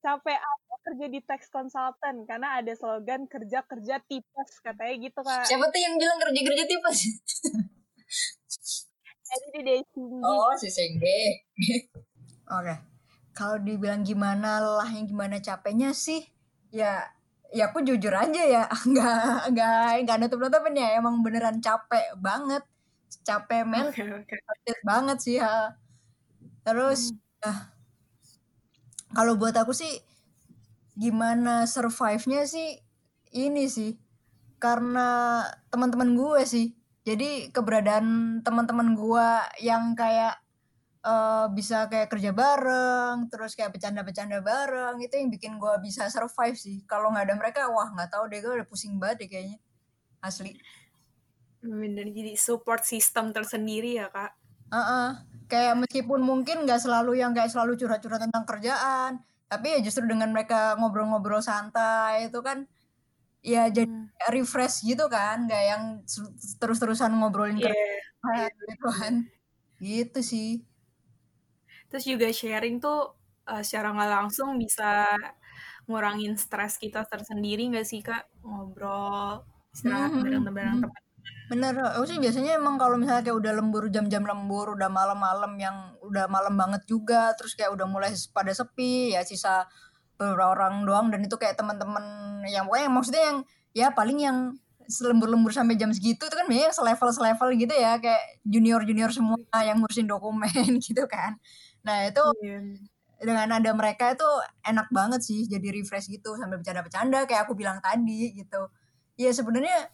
capek apa kerja di tax consultant? Karena ada slogan kerja kerja tipes katanya gitu kak. Siapa tuh yang bilang kerja kerja tipes Jadi di Oh, si Sengge. Oke. Kalau dibilang gimana lah yang gimana capeknya sih, ya ya aku jujur aja ya, nggak nggak nggak nutup nutupin ya, emang beneran capek banget, capek men, okay, okay. banget sih ya terus hmm. nah kalau buat aku sih gimana survive-nya sih ini sih karena teman-teman gue sih jadi keberadaan teman-teman gue yang kayak uh, bisa kayak kerja bareng terus kayak bercanda-bercanda bareng itu yang bikin gue bisa survive sih. Kalau nggak ada mereka wah nggak tahu deh gue udah pusing banget deh kayaknya. Asli. Bener jadi support system tersendiri ya kak. Uh -uh kayak meskipun mungkin nggak selalu yang kayak selalu curhat-curhat tentang kerjaan tapi ya justru dengan mereka ngobrol-ngobrol santai itu kan ya jadi hmm. refresh gitu kan nggak yang terus-terusan ngobrolin yeah. kerjaan gitu kan gitu sih terus juga sharing tuh uh, secara nggak langsung bisa ngurangin stres kita tersendiri nggak sih kak ngobrol istirahat mm -hmm. bareng-bareng mm -hmm. teman Bener, aku sih biasanya emang kalau misalnya kayak udah lembur, jam-jam lembur, udah malam-malam yang udah malam banget juga, terus kayak udah mulai pada sepi, ya sisa beberapa orang doang dan itu kayak teman-teman yang pokoknya maksudnya yang ya paling yang selembur-lembur sampai jam segitu itu kan biasanya selevel selevel gitu ya kayak junior junior semua yang ngurusin dokumen gitu kan nah itu yeah. dengan ada mereka itu enak banget sih jadi refresh gitu sambil bercanda-bercanda kayak aku bilang tadi gitu ya sebenarnya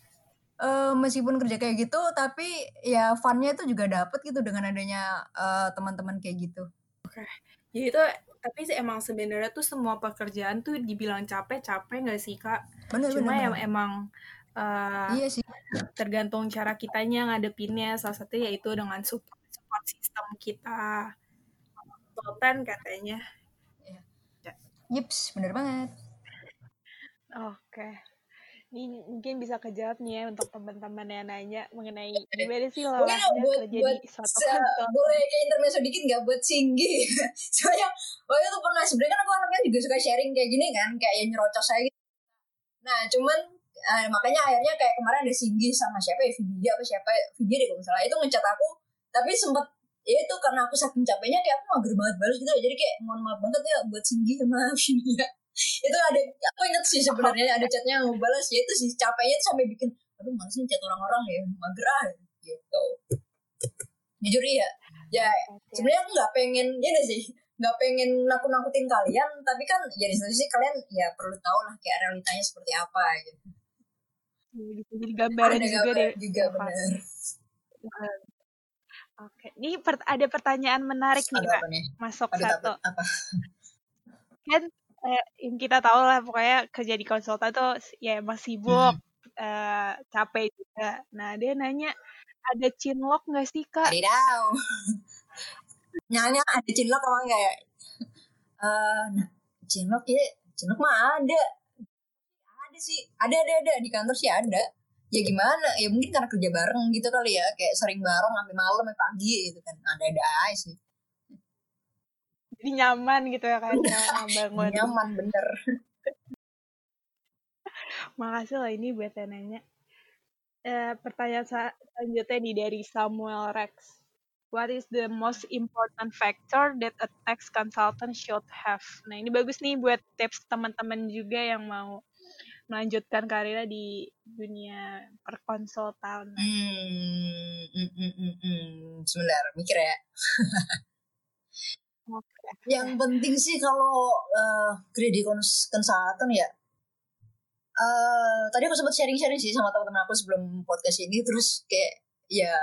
uh, meskipun kerja kayak gitu tapi ya funnya itu juga dapet gitu dengan adanya uh, teman-teman kayak gitu oke okay. jadi itu tapi sih emang sebenarnya tuh semua pekerjaan tuh dibilang capek capek nggak sih kak? Bener, cuma bener, yang emang uh, iya sih. tergantung cara kitanya ngadepinnya. Salah satu yaitu dengan support support sistem kita. Konsultan katanya. Ya. Yips, bener banget. Oke. okay ini mungkin bisa kejawab nih ya untuk teman-teman yang nanya mengenai gimana sih lelahnya buat, kerja buat di suatu kantor. Boleh kayak intermezzo dikit nggak buat singgi? Soalnya waktu itu pernah sebenarnya kan aku anaknya juga suka sharing kayak gini kan, kayak yang nyerocos saya gitu. Nah cuman uh, makanya akhirnya kayak kemarin ada singgi sama siapa ya Vidya apa siapa Vidya deh kalau misalnya itu ngecat aku, tapi sempat ya itu karena aku saking capeknya kayak aku mager banget balas gitu jadi kayak mohon maaf banget ya buat singgi sama Vidya itu ada aku inget sih sebenarnya ada chatnya yang balas ya itu sih capeknya tuh sampai bikin aduh mana sih chat orang-orang ya mager ah gitu. Jujur ya ya sebenarnya aku nggak pengen ya sih nggak pengen nakut nakutin kalian tapi kan ya di sih kalian ya perlu tahu lah kayak realitanya seperti apa gitu. Jadi gambaran ada juga deh. juga benar. Oke, ini per ada pertanyaan menarik nih, Kak. Masuk ada satu. Apa? Kan eh, yang kita tahu lah pokoknya kerja di konsultan tuh ya emang sibuk, hmm. uh, capek juga. Nah dia nanya ada chinlock nggak sih kak? Tidak. Nanya ada chinlock apa enggak ya? Uh, nah, chinlock ya, chinlock mah ada. Ada sih, ada ada ada di kantor sih ada. Ya gimana? Ya mungkin karena kerja bareng gitu kali ya, kayak sering bareng sampai malam sampai pagi gitu kan. Ada ada aja sih jadi nyaman gitu ya kan nyaman bangun nyaman bener makasih loh ini buat nanya uh, pertanyaan selanjutnya nih dari Samuel Rex What is the most important factor that a tax consultant should have? Nah ini bagus nih buat tips teman-teman juga yang mau melanjutkan karirnya di dunia perkonsultan. Hmm, hmm, hmm, hmm, hmm. sebentar mikir ya. Yang penting sih kalau uh, kredit consultant ya. Uh, tadi aku sempat sharing-sharing sih sama teman-teman aku sebelum podcast ini terus kayak ya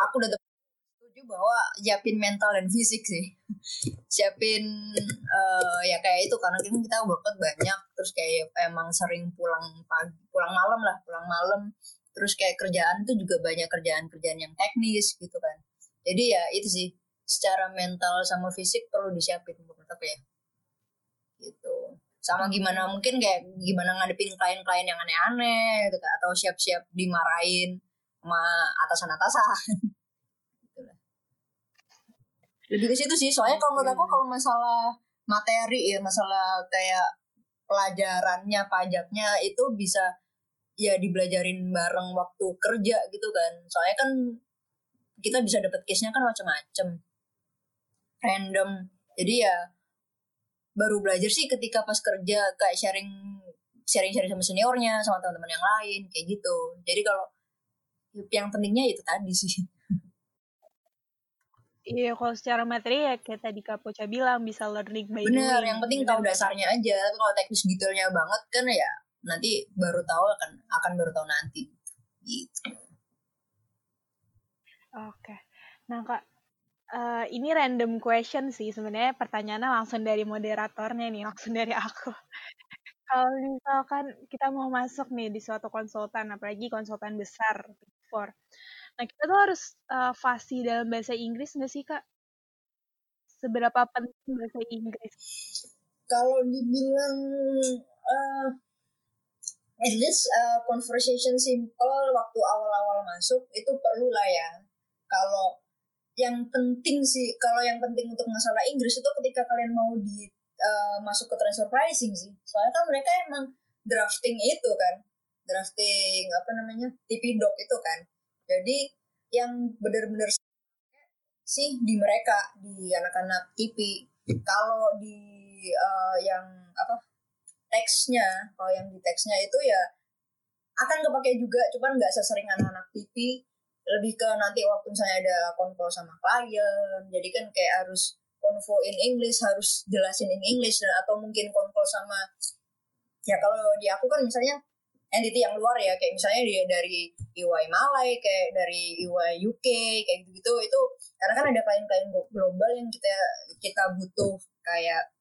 aku udah setuju bahwa siapin mental dan fisik sih. Siapin uh, ya kayak itu karena kan kita workout banyak terus kayak emang sering pulang pagi pulang malam lah pulang malam. Terus kayak kerjaan itu juga banyak kerjaan-kerjaan yang teknis gitu kan. Jadi ya itu sih secara mental sama fisik perlu disiapin menurut aku ya. Gitu. Sama gimana mungkin kayak gimana ngadepin klien-klien yang aneh-aneh gitu kan atau siap-siap dimarahin sama atasan-atasan. Lebih ke situ sih soalnya kalau menurut aku kalau masalah materi ya masalah kayak pelajarannya pajaknya itu bisa ya dibelajarin bareng waktu kerja gitu kan. Soalnya kan kita bisa dapat case-nya kan macam-macam random jadi ya baru belajar sih ketika pas kerja kayak sharing sharing sharing sama seniornya sama teman-teman yang lain kayak gitu jadi kalau yang pentingnya itu tadi sih Iya, kalau secara materi ya kayak tadi Kak Poca bilang bisa learning by Bener, doing. yang penting tahu dasarnya aja. Tapi kalau teknis detailnya banget kan ya nanti baru tahu akan akan baru tahu nanti. Gitu. Oke. Nah Kak, Uh, ini random question sih sebenarnya pertanyaannya langsung dari moderatornya nih langsung dari aku. Kalau misalkan kita mau masuk nih di suatu konsultan apalagi konsultan besar for nah kita tuh harus uh, fasih dalam bahasa Inggris nggak sih kak? Seberapa penting bahasa Inggris? Kalau dibilang uh, at least uh, conversation simple waktu awal-awal masuk itu perlu lah ya. Kalau yang penting sih kalau yang penting untuk masalah Inggris itu ketika kalian mau di uh, masuk ke transfer pricing sih. Soalnya kan mereka emang drafting itu kan drafting apa namanya TP doc itu kan. Jadi yang benar-benar sih di mereka di anak-anak TP kalau di uh, yang apa teksnya kalau yang di teksnya itu ya akan kepake juga cuman nggak sesering anak-anak TP lebih ke nanti waktu misalnya ada konfol sama klien jadi kan kayak harus konvo in English harus jelasin in English dan atau mungkin konvo sama ya kalau di aku kan misalnya entity yang luar ya kayak misalnya dia dari EY Malay kayak dari EY UK kayak gitu gitu itu karena kan ada klien-klien global yang kita kita butuh kayak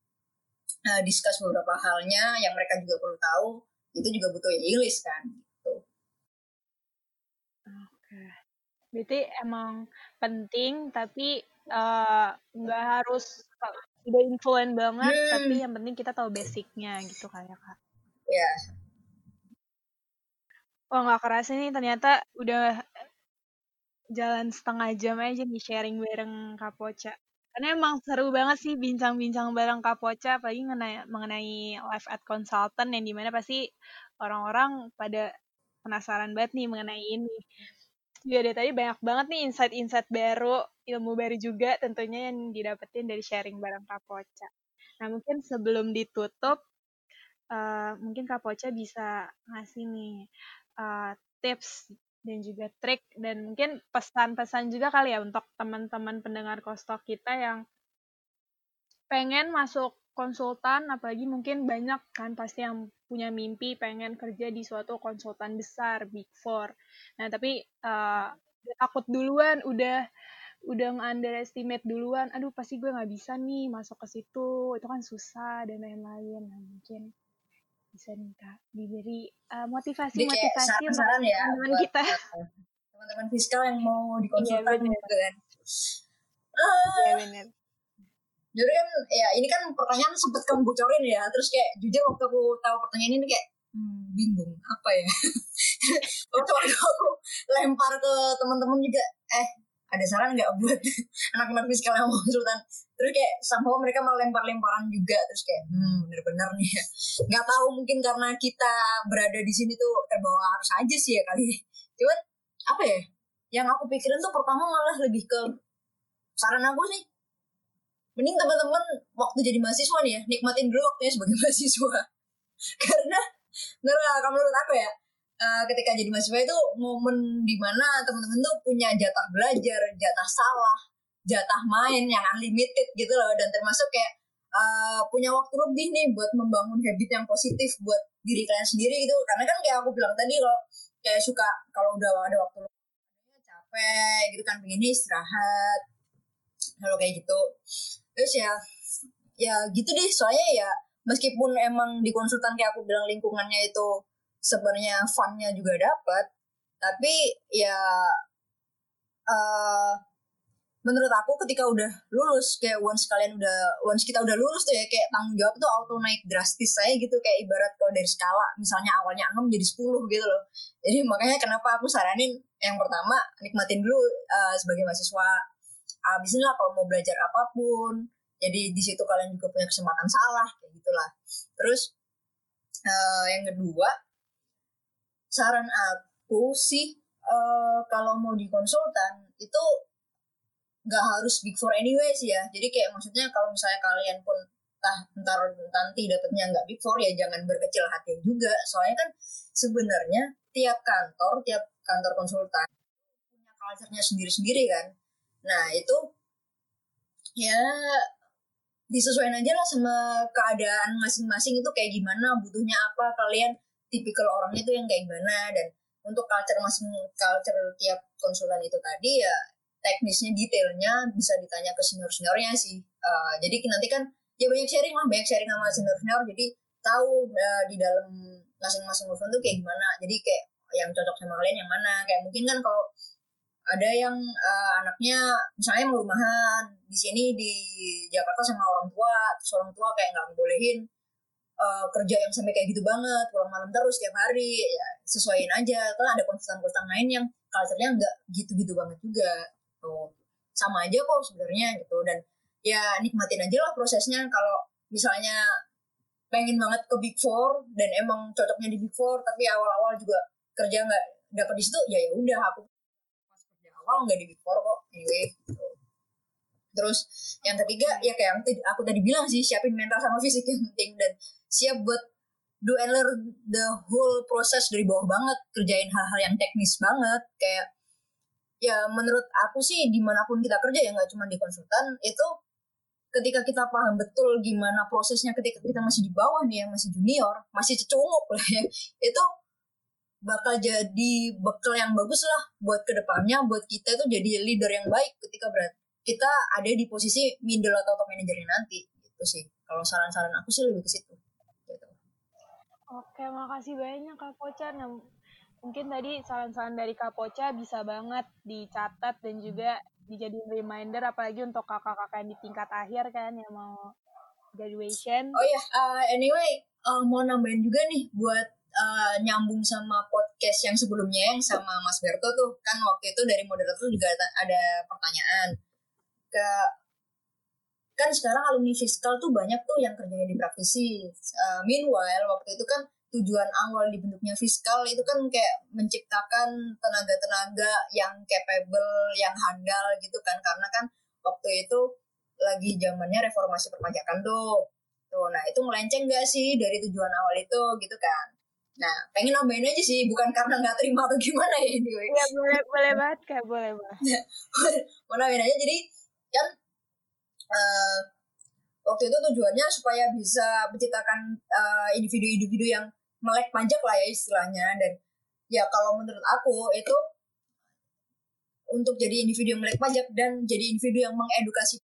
uh, discuss beberapa halnya yang mereka juga perlu tahu itu juga butuh English kan gitu. Oke. Berarti emang penting tapi eh, nggak uh, harus udah influent banget hmm. tapi yang penting kita tahu basicnya gitu kayak kak. Ya. Yeah Wah nggak kerasa nih ternyata udah jalan setengah jam aja nih sharing bareng Kak Poca. Karena emang seru banget sih bincang-bincang bareng Kak Poca, apalagi mengenai, mengenai live at consultant yang di mana pasti orang-orang pada penasaran banget nih mengenai ini. Juga dari tadi banyak banget nih insight-insight baru, ilmu baru juga tentunya yang didapetin dari sharing bareng Kak Poca. Nah mungkin sebelum ditutup, uh, mungkin Kak Poca bisa ngasih nih uh, tips dan juga trik dan mungkin pesan-pesan juga kali ya untuk teman-teman pendengar kostok kita yang pengen masuk konsultan apalagi mungkin banyak kan pasti yang punya mimpi pengen kerja di suatu konsultan besar big four. Nah tapi uh, takut duluan udah udah underestimate duluan aduh pasti gue nggak bisa nih masuk ke situ itu kan susah dan lain-lain. Nah mungkin bisa minta diberi uh, motivasi motivasi untuk ya teman-teman kita. teman-teman fiskal yang mau dikonsultan iya, gitu kan. Uh, iya benar jadi kan ya ini kan pertanyaan sempet kamu bocorin ya. Terus kayak jujur waktu aku tahu pertanyaan ini kayak hmm, bingung apa ya? Waktu aku lempar ke teman-teman juga eh ada saran nggak buat anak-anak fiskal yang mau konsultan? Terus kayak sama mereka malah lempar-lemparan juga. Terus kayak hmm bener-bener nih ya. Nggak tahu mungkin karena kita berada di sini tuh terbawa arus aja sih ya kali. Cuman apa ya? Yang aku pikirin tuh pertama malah lebih ke saran aku sih mending teman-teman waktu jadi mahasiswa nih ya nikmatin dulu waktunya sebagai mahasiswa. Karena menurut menurut aku ya uh, ketika jadi mahasiswa itu momen di mana teman-teman tuh punya jatah belajar, jatah salah, jatah main yang unlimited gitu loh. Dan termasuk kayak uh, punya waktu lebih nih buat membangun habit yang positif buat diri kalian sendiri gitu. Karena kan kayak aku bilang tadi loh kayak suka kalau udah ada waktu capek gitu kan pengen istirahat kalau kayak gitu terus ya ya gitu deh. Soalnya ya meskipun emang di konsultan kayak aku bilang lingkungannya itu sebenarnya funnya juga dapat tapi ya uh, menurut aku ketika udah lulus kayak once kalian udah once kita udah lulus tuh ya kayak tanggung jawab tuh auto naik drastis saya gitu. Kayak ibarat kalau dari skala misalnya awalnya 6 jadi 10 gitu loh. Jadi makanya kenapa aku saranin yang pertama nikmatin dulu uh, sebagai mahasiswa abisin lah kalau mau belajar apa pun. Jadi di situ kalian juga punya kesempatan salah kayak gitulah. Terus uh, yang kedua saran aku sih uh, kalau mau di konsultan itu nggak harus big four anyway sih ya. Jadi kayak maksudnya kalau misalnya kalian pun entah ntar nanti dapetnya nggak big four ya jangan berkecil hati juga. Soalnya kan sebenarnya tiap kantor tiap kantor konsultan punya culture-nya sendiri-sendiri kan nah itu ya disesuaikan aja lah sama keadaan masing-masing itu kayak gimana butuhnya apa kalian tipikal orangnya itu yang kayak gimana dan untuk culture masing culture tiap konsultan itu tadi ya teknisnya detailnya bisa ditanya ke senior seniornya sih. Uh, jadi nanti kan ya banyak sharing lah banyak sharing sama senior senior jadi tahu uh, di dalam masing-masing konsultan tuh kayak gimana jadi kayak yang cocok sama kalian yang mana. Kayak mungkin kan kalau ada yang uh, anaknya misalnya mau rumahan di sini di Jakarta sama orang tua terus orang tua kayak nggak bolehin uh, kerja yang sampai kayak gitu banget pulang malam terus tiap hari ya sesuaiin aja. Kan ada konsultan-konsultan lain yang culture-nya nggak gitu-gitu banget juga tuh. Sama aja kok sebenarnya gitu. Dan ya nikmatin aja lah prosesnya. Kalau misalnya pengen banget ke Big Four dan emang cocoknya di Big Four tapi awal-awal juga kerja nggak dapat di situ ya ya udah aku awal nggak di Four kok anyway gitu. terus yang ketiga ya kayak aku tadi bilang sih siapin mental sama fisik yang penting dan siap buat do and learn the whole proses dari bawah banget kerjain hal-hal yang teknis banget kayak ya menurut aku sih di mana pun kita kerja ya nggak cuma di konsultan itu ketika kita paham betul gimana prosesnya ketika kita masih di bawah nih ya masih junior masih cecunguk lah ya itu bakal jadi bekal yang bagus lah buat ke depannya buat kita itu jadi leader yang baik ketika berat kita ada di posisi middle atau top manajernya nanti gitu sih kalau saran-saran aku sih lebih ke situ gitu. Oke, makasih banyak Kak Poca. Nah, mungkin tadi saran-saran dari Kak Poca bisa banget dicatat dan juga dijadiin reminder apalagi untuk kakak-kakak yang di tingkat akhir kan yang mau graduation. Oh ya, uh, anyway, uh, mau nambahin juga nih buat uh, nyambung sama podcast yang sebelumnya yang sama Mas Berto tuh kan waktu itu dari moderator juga ada, pertanyaan ke kan sekarang alumni fiskal tuh banyak tuh yang kerjanya di praktisi. Uh, meanwhile waktu itu kan tujuan awal dibentuknya fiskal itu kan kayak menciptakan tenaga-tenaga yang capable, yang handal gitu kan karena kan waktu itu lagi zamannya reformasi perpajakan tuh. Tuh, nah itu melenceng gak sih dari tujuan awal itu gitu kan? Nah, pengen nambahin aja sih, bukan karena nggak terima atau gimana ya anyway. Ya boleh, boleh banget kak, boleh banget. Mau nambahin aja, jadi kan uh, waktu itu tujuannya supaya bisa menciptakan individu-individu uh, yang melek pajak lah ya istilahnya dan ya kalau menurut aku itu untuk jadi individu yang melek pajak dan jadi individu yang mengedukasi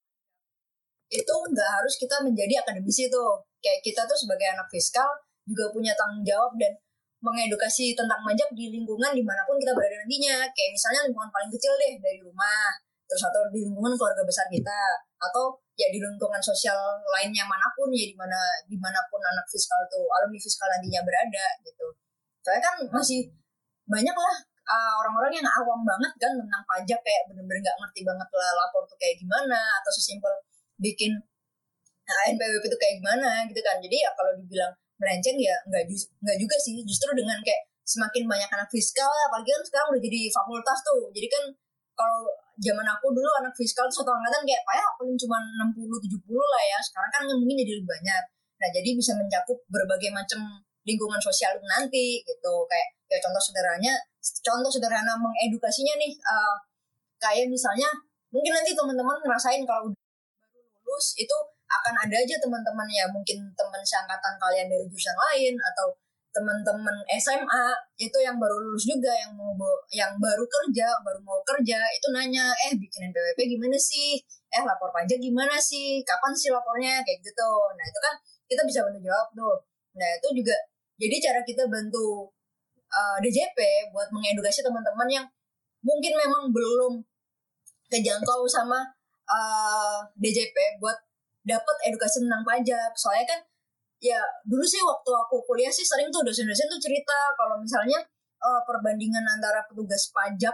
itu nggak harus kita menjadi akademisi tuh kayak kita tuh sebagai anak fiskal juga punya tanggung jawab dan mengedukasi tentang pajak di lingkungan di mana pun kita berada nantinya. Kayak misalnya lingkungan paling kecil deh dari rumah terus atau di lingkungan keluarga besar kita atau ya di lingkungan sosial lainnya mana pun ya di mana di mana pun anak fiskal tuh alumni fiskal nantinya berada gitu. Soalnya kan masih banyak lah uh, orang-orang yang awam banget kan tentang pajak kayak bener-bener nggak ngerti banget lah lapor tuh kayak gimana atau sesimpel bikin uh, NPWP itu kayak gimana gitu kan. Jadi ya kalau dibilang melenceng ya nggak juga sih. Justru dengan kayak semakin banyak anak fiskal apalagi kan sekarang udah jadi fakultas tuh. Jadi kan kalau zaman aku dulu anak fiskal satu angkatan kayak pak ya paling cuma 60 70 lah ya. Sekarang kan mungkin jadi lebih banyak. Nah jadi bisa mencakup berbagai macam lingkungan sosial nanti gitu. Kayak kayak contoh sederhananya contoh sederhana mengedukasinya nih uh, kayak misalnya mungkin nanti teman-teman ngerasain kalau baru lulus itu akan ada aja teman-teman ya mungkin teman seangkatan kalian dari jurusan lain atau teman-teman SMA itu yang baru lulus juga yang mau yang baru kerja baru mau kerja itu nanya eh bikin NPWP gimana sih? Eh lapor pajak gimana sih? Kapan sih lapornya? Kayak gitu. Nah itu kan kita bisa bantu jawab tuh. Nah itu juga jadi cara kita bantu uh, DJP buat mengedukasi teman-teman yang mungkin memang belum kejangkau sama uh, DJP buat dapat edukasi tentang pajak. Soalnya kan ya dulu sih waktu aku kuliah sih sering tuh dosen-dosen tuh cerita kalau misalnya uh, perbandingan antara petugas pajak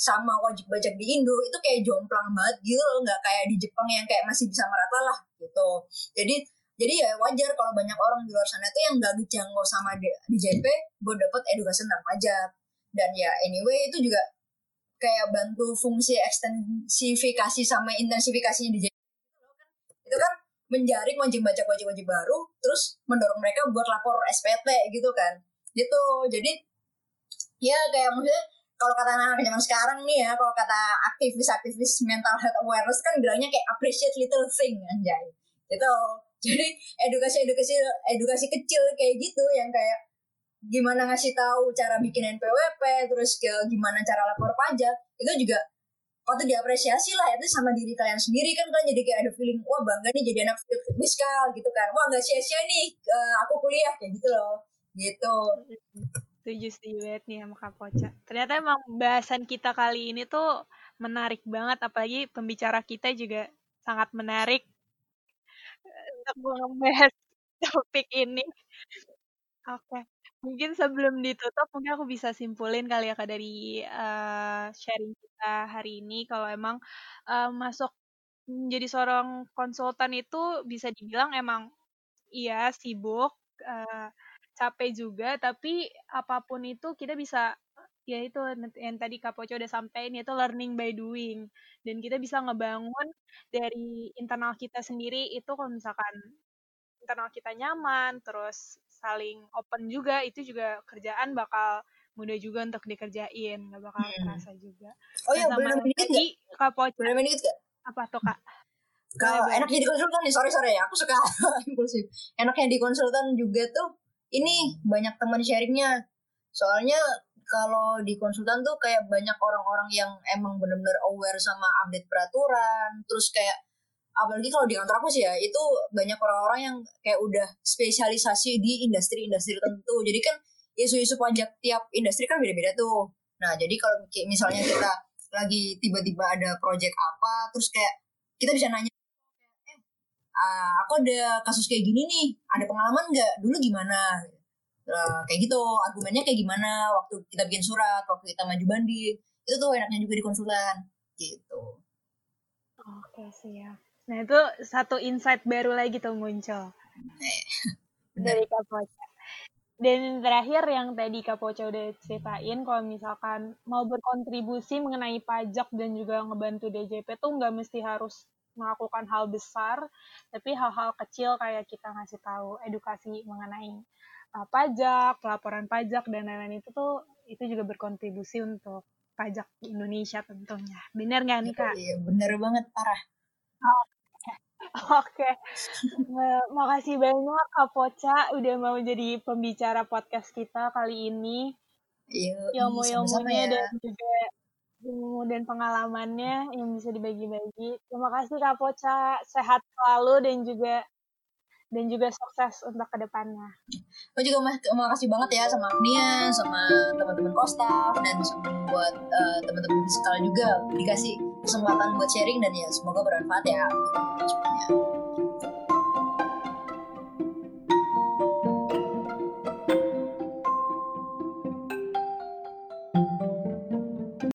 sama wajib pajak di Indo itu kayak jomplang banget gitu loh. Nggak kayak di Jepang yang kayak masih bisa merata lah gitu. Jadi jadi ya wajar kalau banyak orang di luar sana tuh yang nggak dijangkau sama DJP buat dapat edukasi tentang pajak. Dan ya anyway itu juga kayak bantu fungsi ekstensifikasi sama intensifikasinya DJP itu kan menjaring wajib pajak wajib-wajib baru terus mendorong mereka buat lapor SPT gitu kan. Gitu. Jadi ya kayak maksudnya kalau kata anak zaman sekarang nih ya kalau kata aktivis-aktivis mental health awareness kan bilangnya kayak appreciate little thing anjay. Gitu. Jadi edukasi edukasi edukasi kecil kayak gitu yang kayak gimana ngasih tahu cara bikin NPWP terus ke gimana cara lapor pajak itu juga patut diapresiasi lah itu sama diri kalian sendiri. Kan kan jadi kayak ada feeling wah bangga nih jadi anak fiskal gitu kan. Wah nggak sia-sia nih uh, aku kuliah kayak gitu loh. Gitu. Setuju setuju banget nih sama Kak Poca. Ternyata emang bahasan kita kali ini tuh menarik banget apalagi pembicara kita juga sangat menarik eh, untuk membahas topik ini. Oke. okay. Mungkin sebelum ditutup, mungkin aku bisa simpulin kali ya Kak dari uh, sharing kita hari ini. Kalau emang uh, masuk menjadi seorang konsultan itu bisa dibilang emang iya sibuk, uh, capek juga, tapi apa pun itu kita bisa ya itu yang tadi Kak Poco udah sampaikan yaitu learning by doing. Dan kita bisa ngebangun dari internal kita sendiri itu kalau misalkan internal kita nyaman terus saling open juga itu juga kerjaan bakal mudah juga untuk dikerjain nggak bakal hmm. terasa juga. Oh iya boleh dikit tadi kak boleh dikit gak? apa tuh kak? Kalau enaknya di konsultan nih sorry sorry ya aku suka impulsif. Enaknya di konsultan juga tuh ini banyak teman sharingnya. Soalnya kalau di konsultan tuh kayak banyak orang-orang yang emang bener-bener aware sama update peraturan terus kayak apalagi kalau di kantor aku sih ya itu banyak orang-orang yang kayak udah spesialisasi di industri-industri tertentu. Jadi kan isu-isu pajak tiap industri kan beda-beda tuh. Nah jadi kalau misalnya kita lagi tiba-tiba ada project apa terus kayak kita bisa nanya eh uh, aku ada kasus kayak gini nih ada pengalaman nggak? Dulu gimana? Uh, kayak gitu. Argumennya kayak gimana? Waktu kita bikin surat waktu kita maju banding itu tuh enaknya juga di konsulan gitu. Oke siap nah itu satu insight baru lagi tuh muncul eh, dari Kapoca dan terakhir yang tadi Kapoca udah ceritain kalau misalkan mau berkontribusi mengenai pajak dan juga ngebantu DJP tuh nggak mesti harus melakukan hal besar, tapi hal-hal kecil kayak kita ngasih tahu edukasi mengenai uh, pajak, laporan pajak dan lain-lain itu tuh itu juga berkontribusi untuk pajak di Indonesia tentunya. Benar nggak nih kak? Iya benar banget parah. Oh, Oke, okay. makasih banyak Kak Poca udah mau jadi pembicara podcast kita kali ini. Iya, ilmu-ilmunya ya. dan juga ilmu dan pengalamannya yang bisa dibagi-bagi. Terima kasih Kak Poca, sehat selalu dan juga dan juga sukses untuk ke depannya. Aku juga mau kasih banget ya sama Agnia, sama teman-teman Kostaf dan buat uh, teman-teman fisikal juga dikasih kesempatan buat sharing dan ya semoga bermanfaat ya.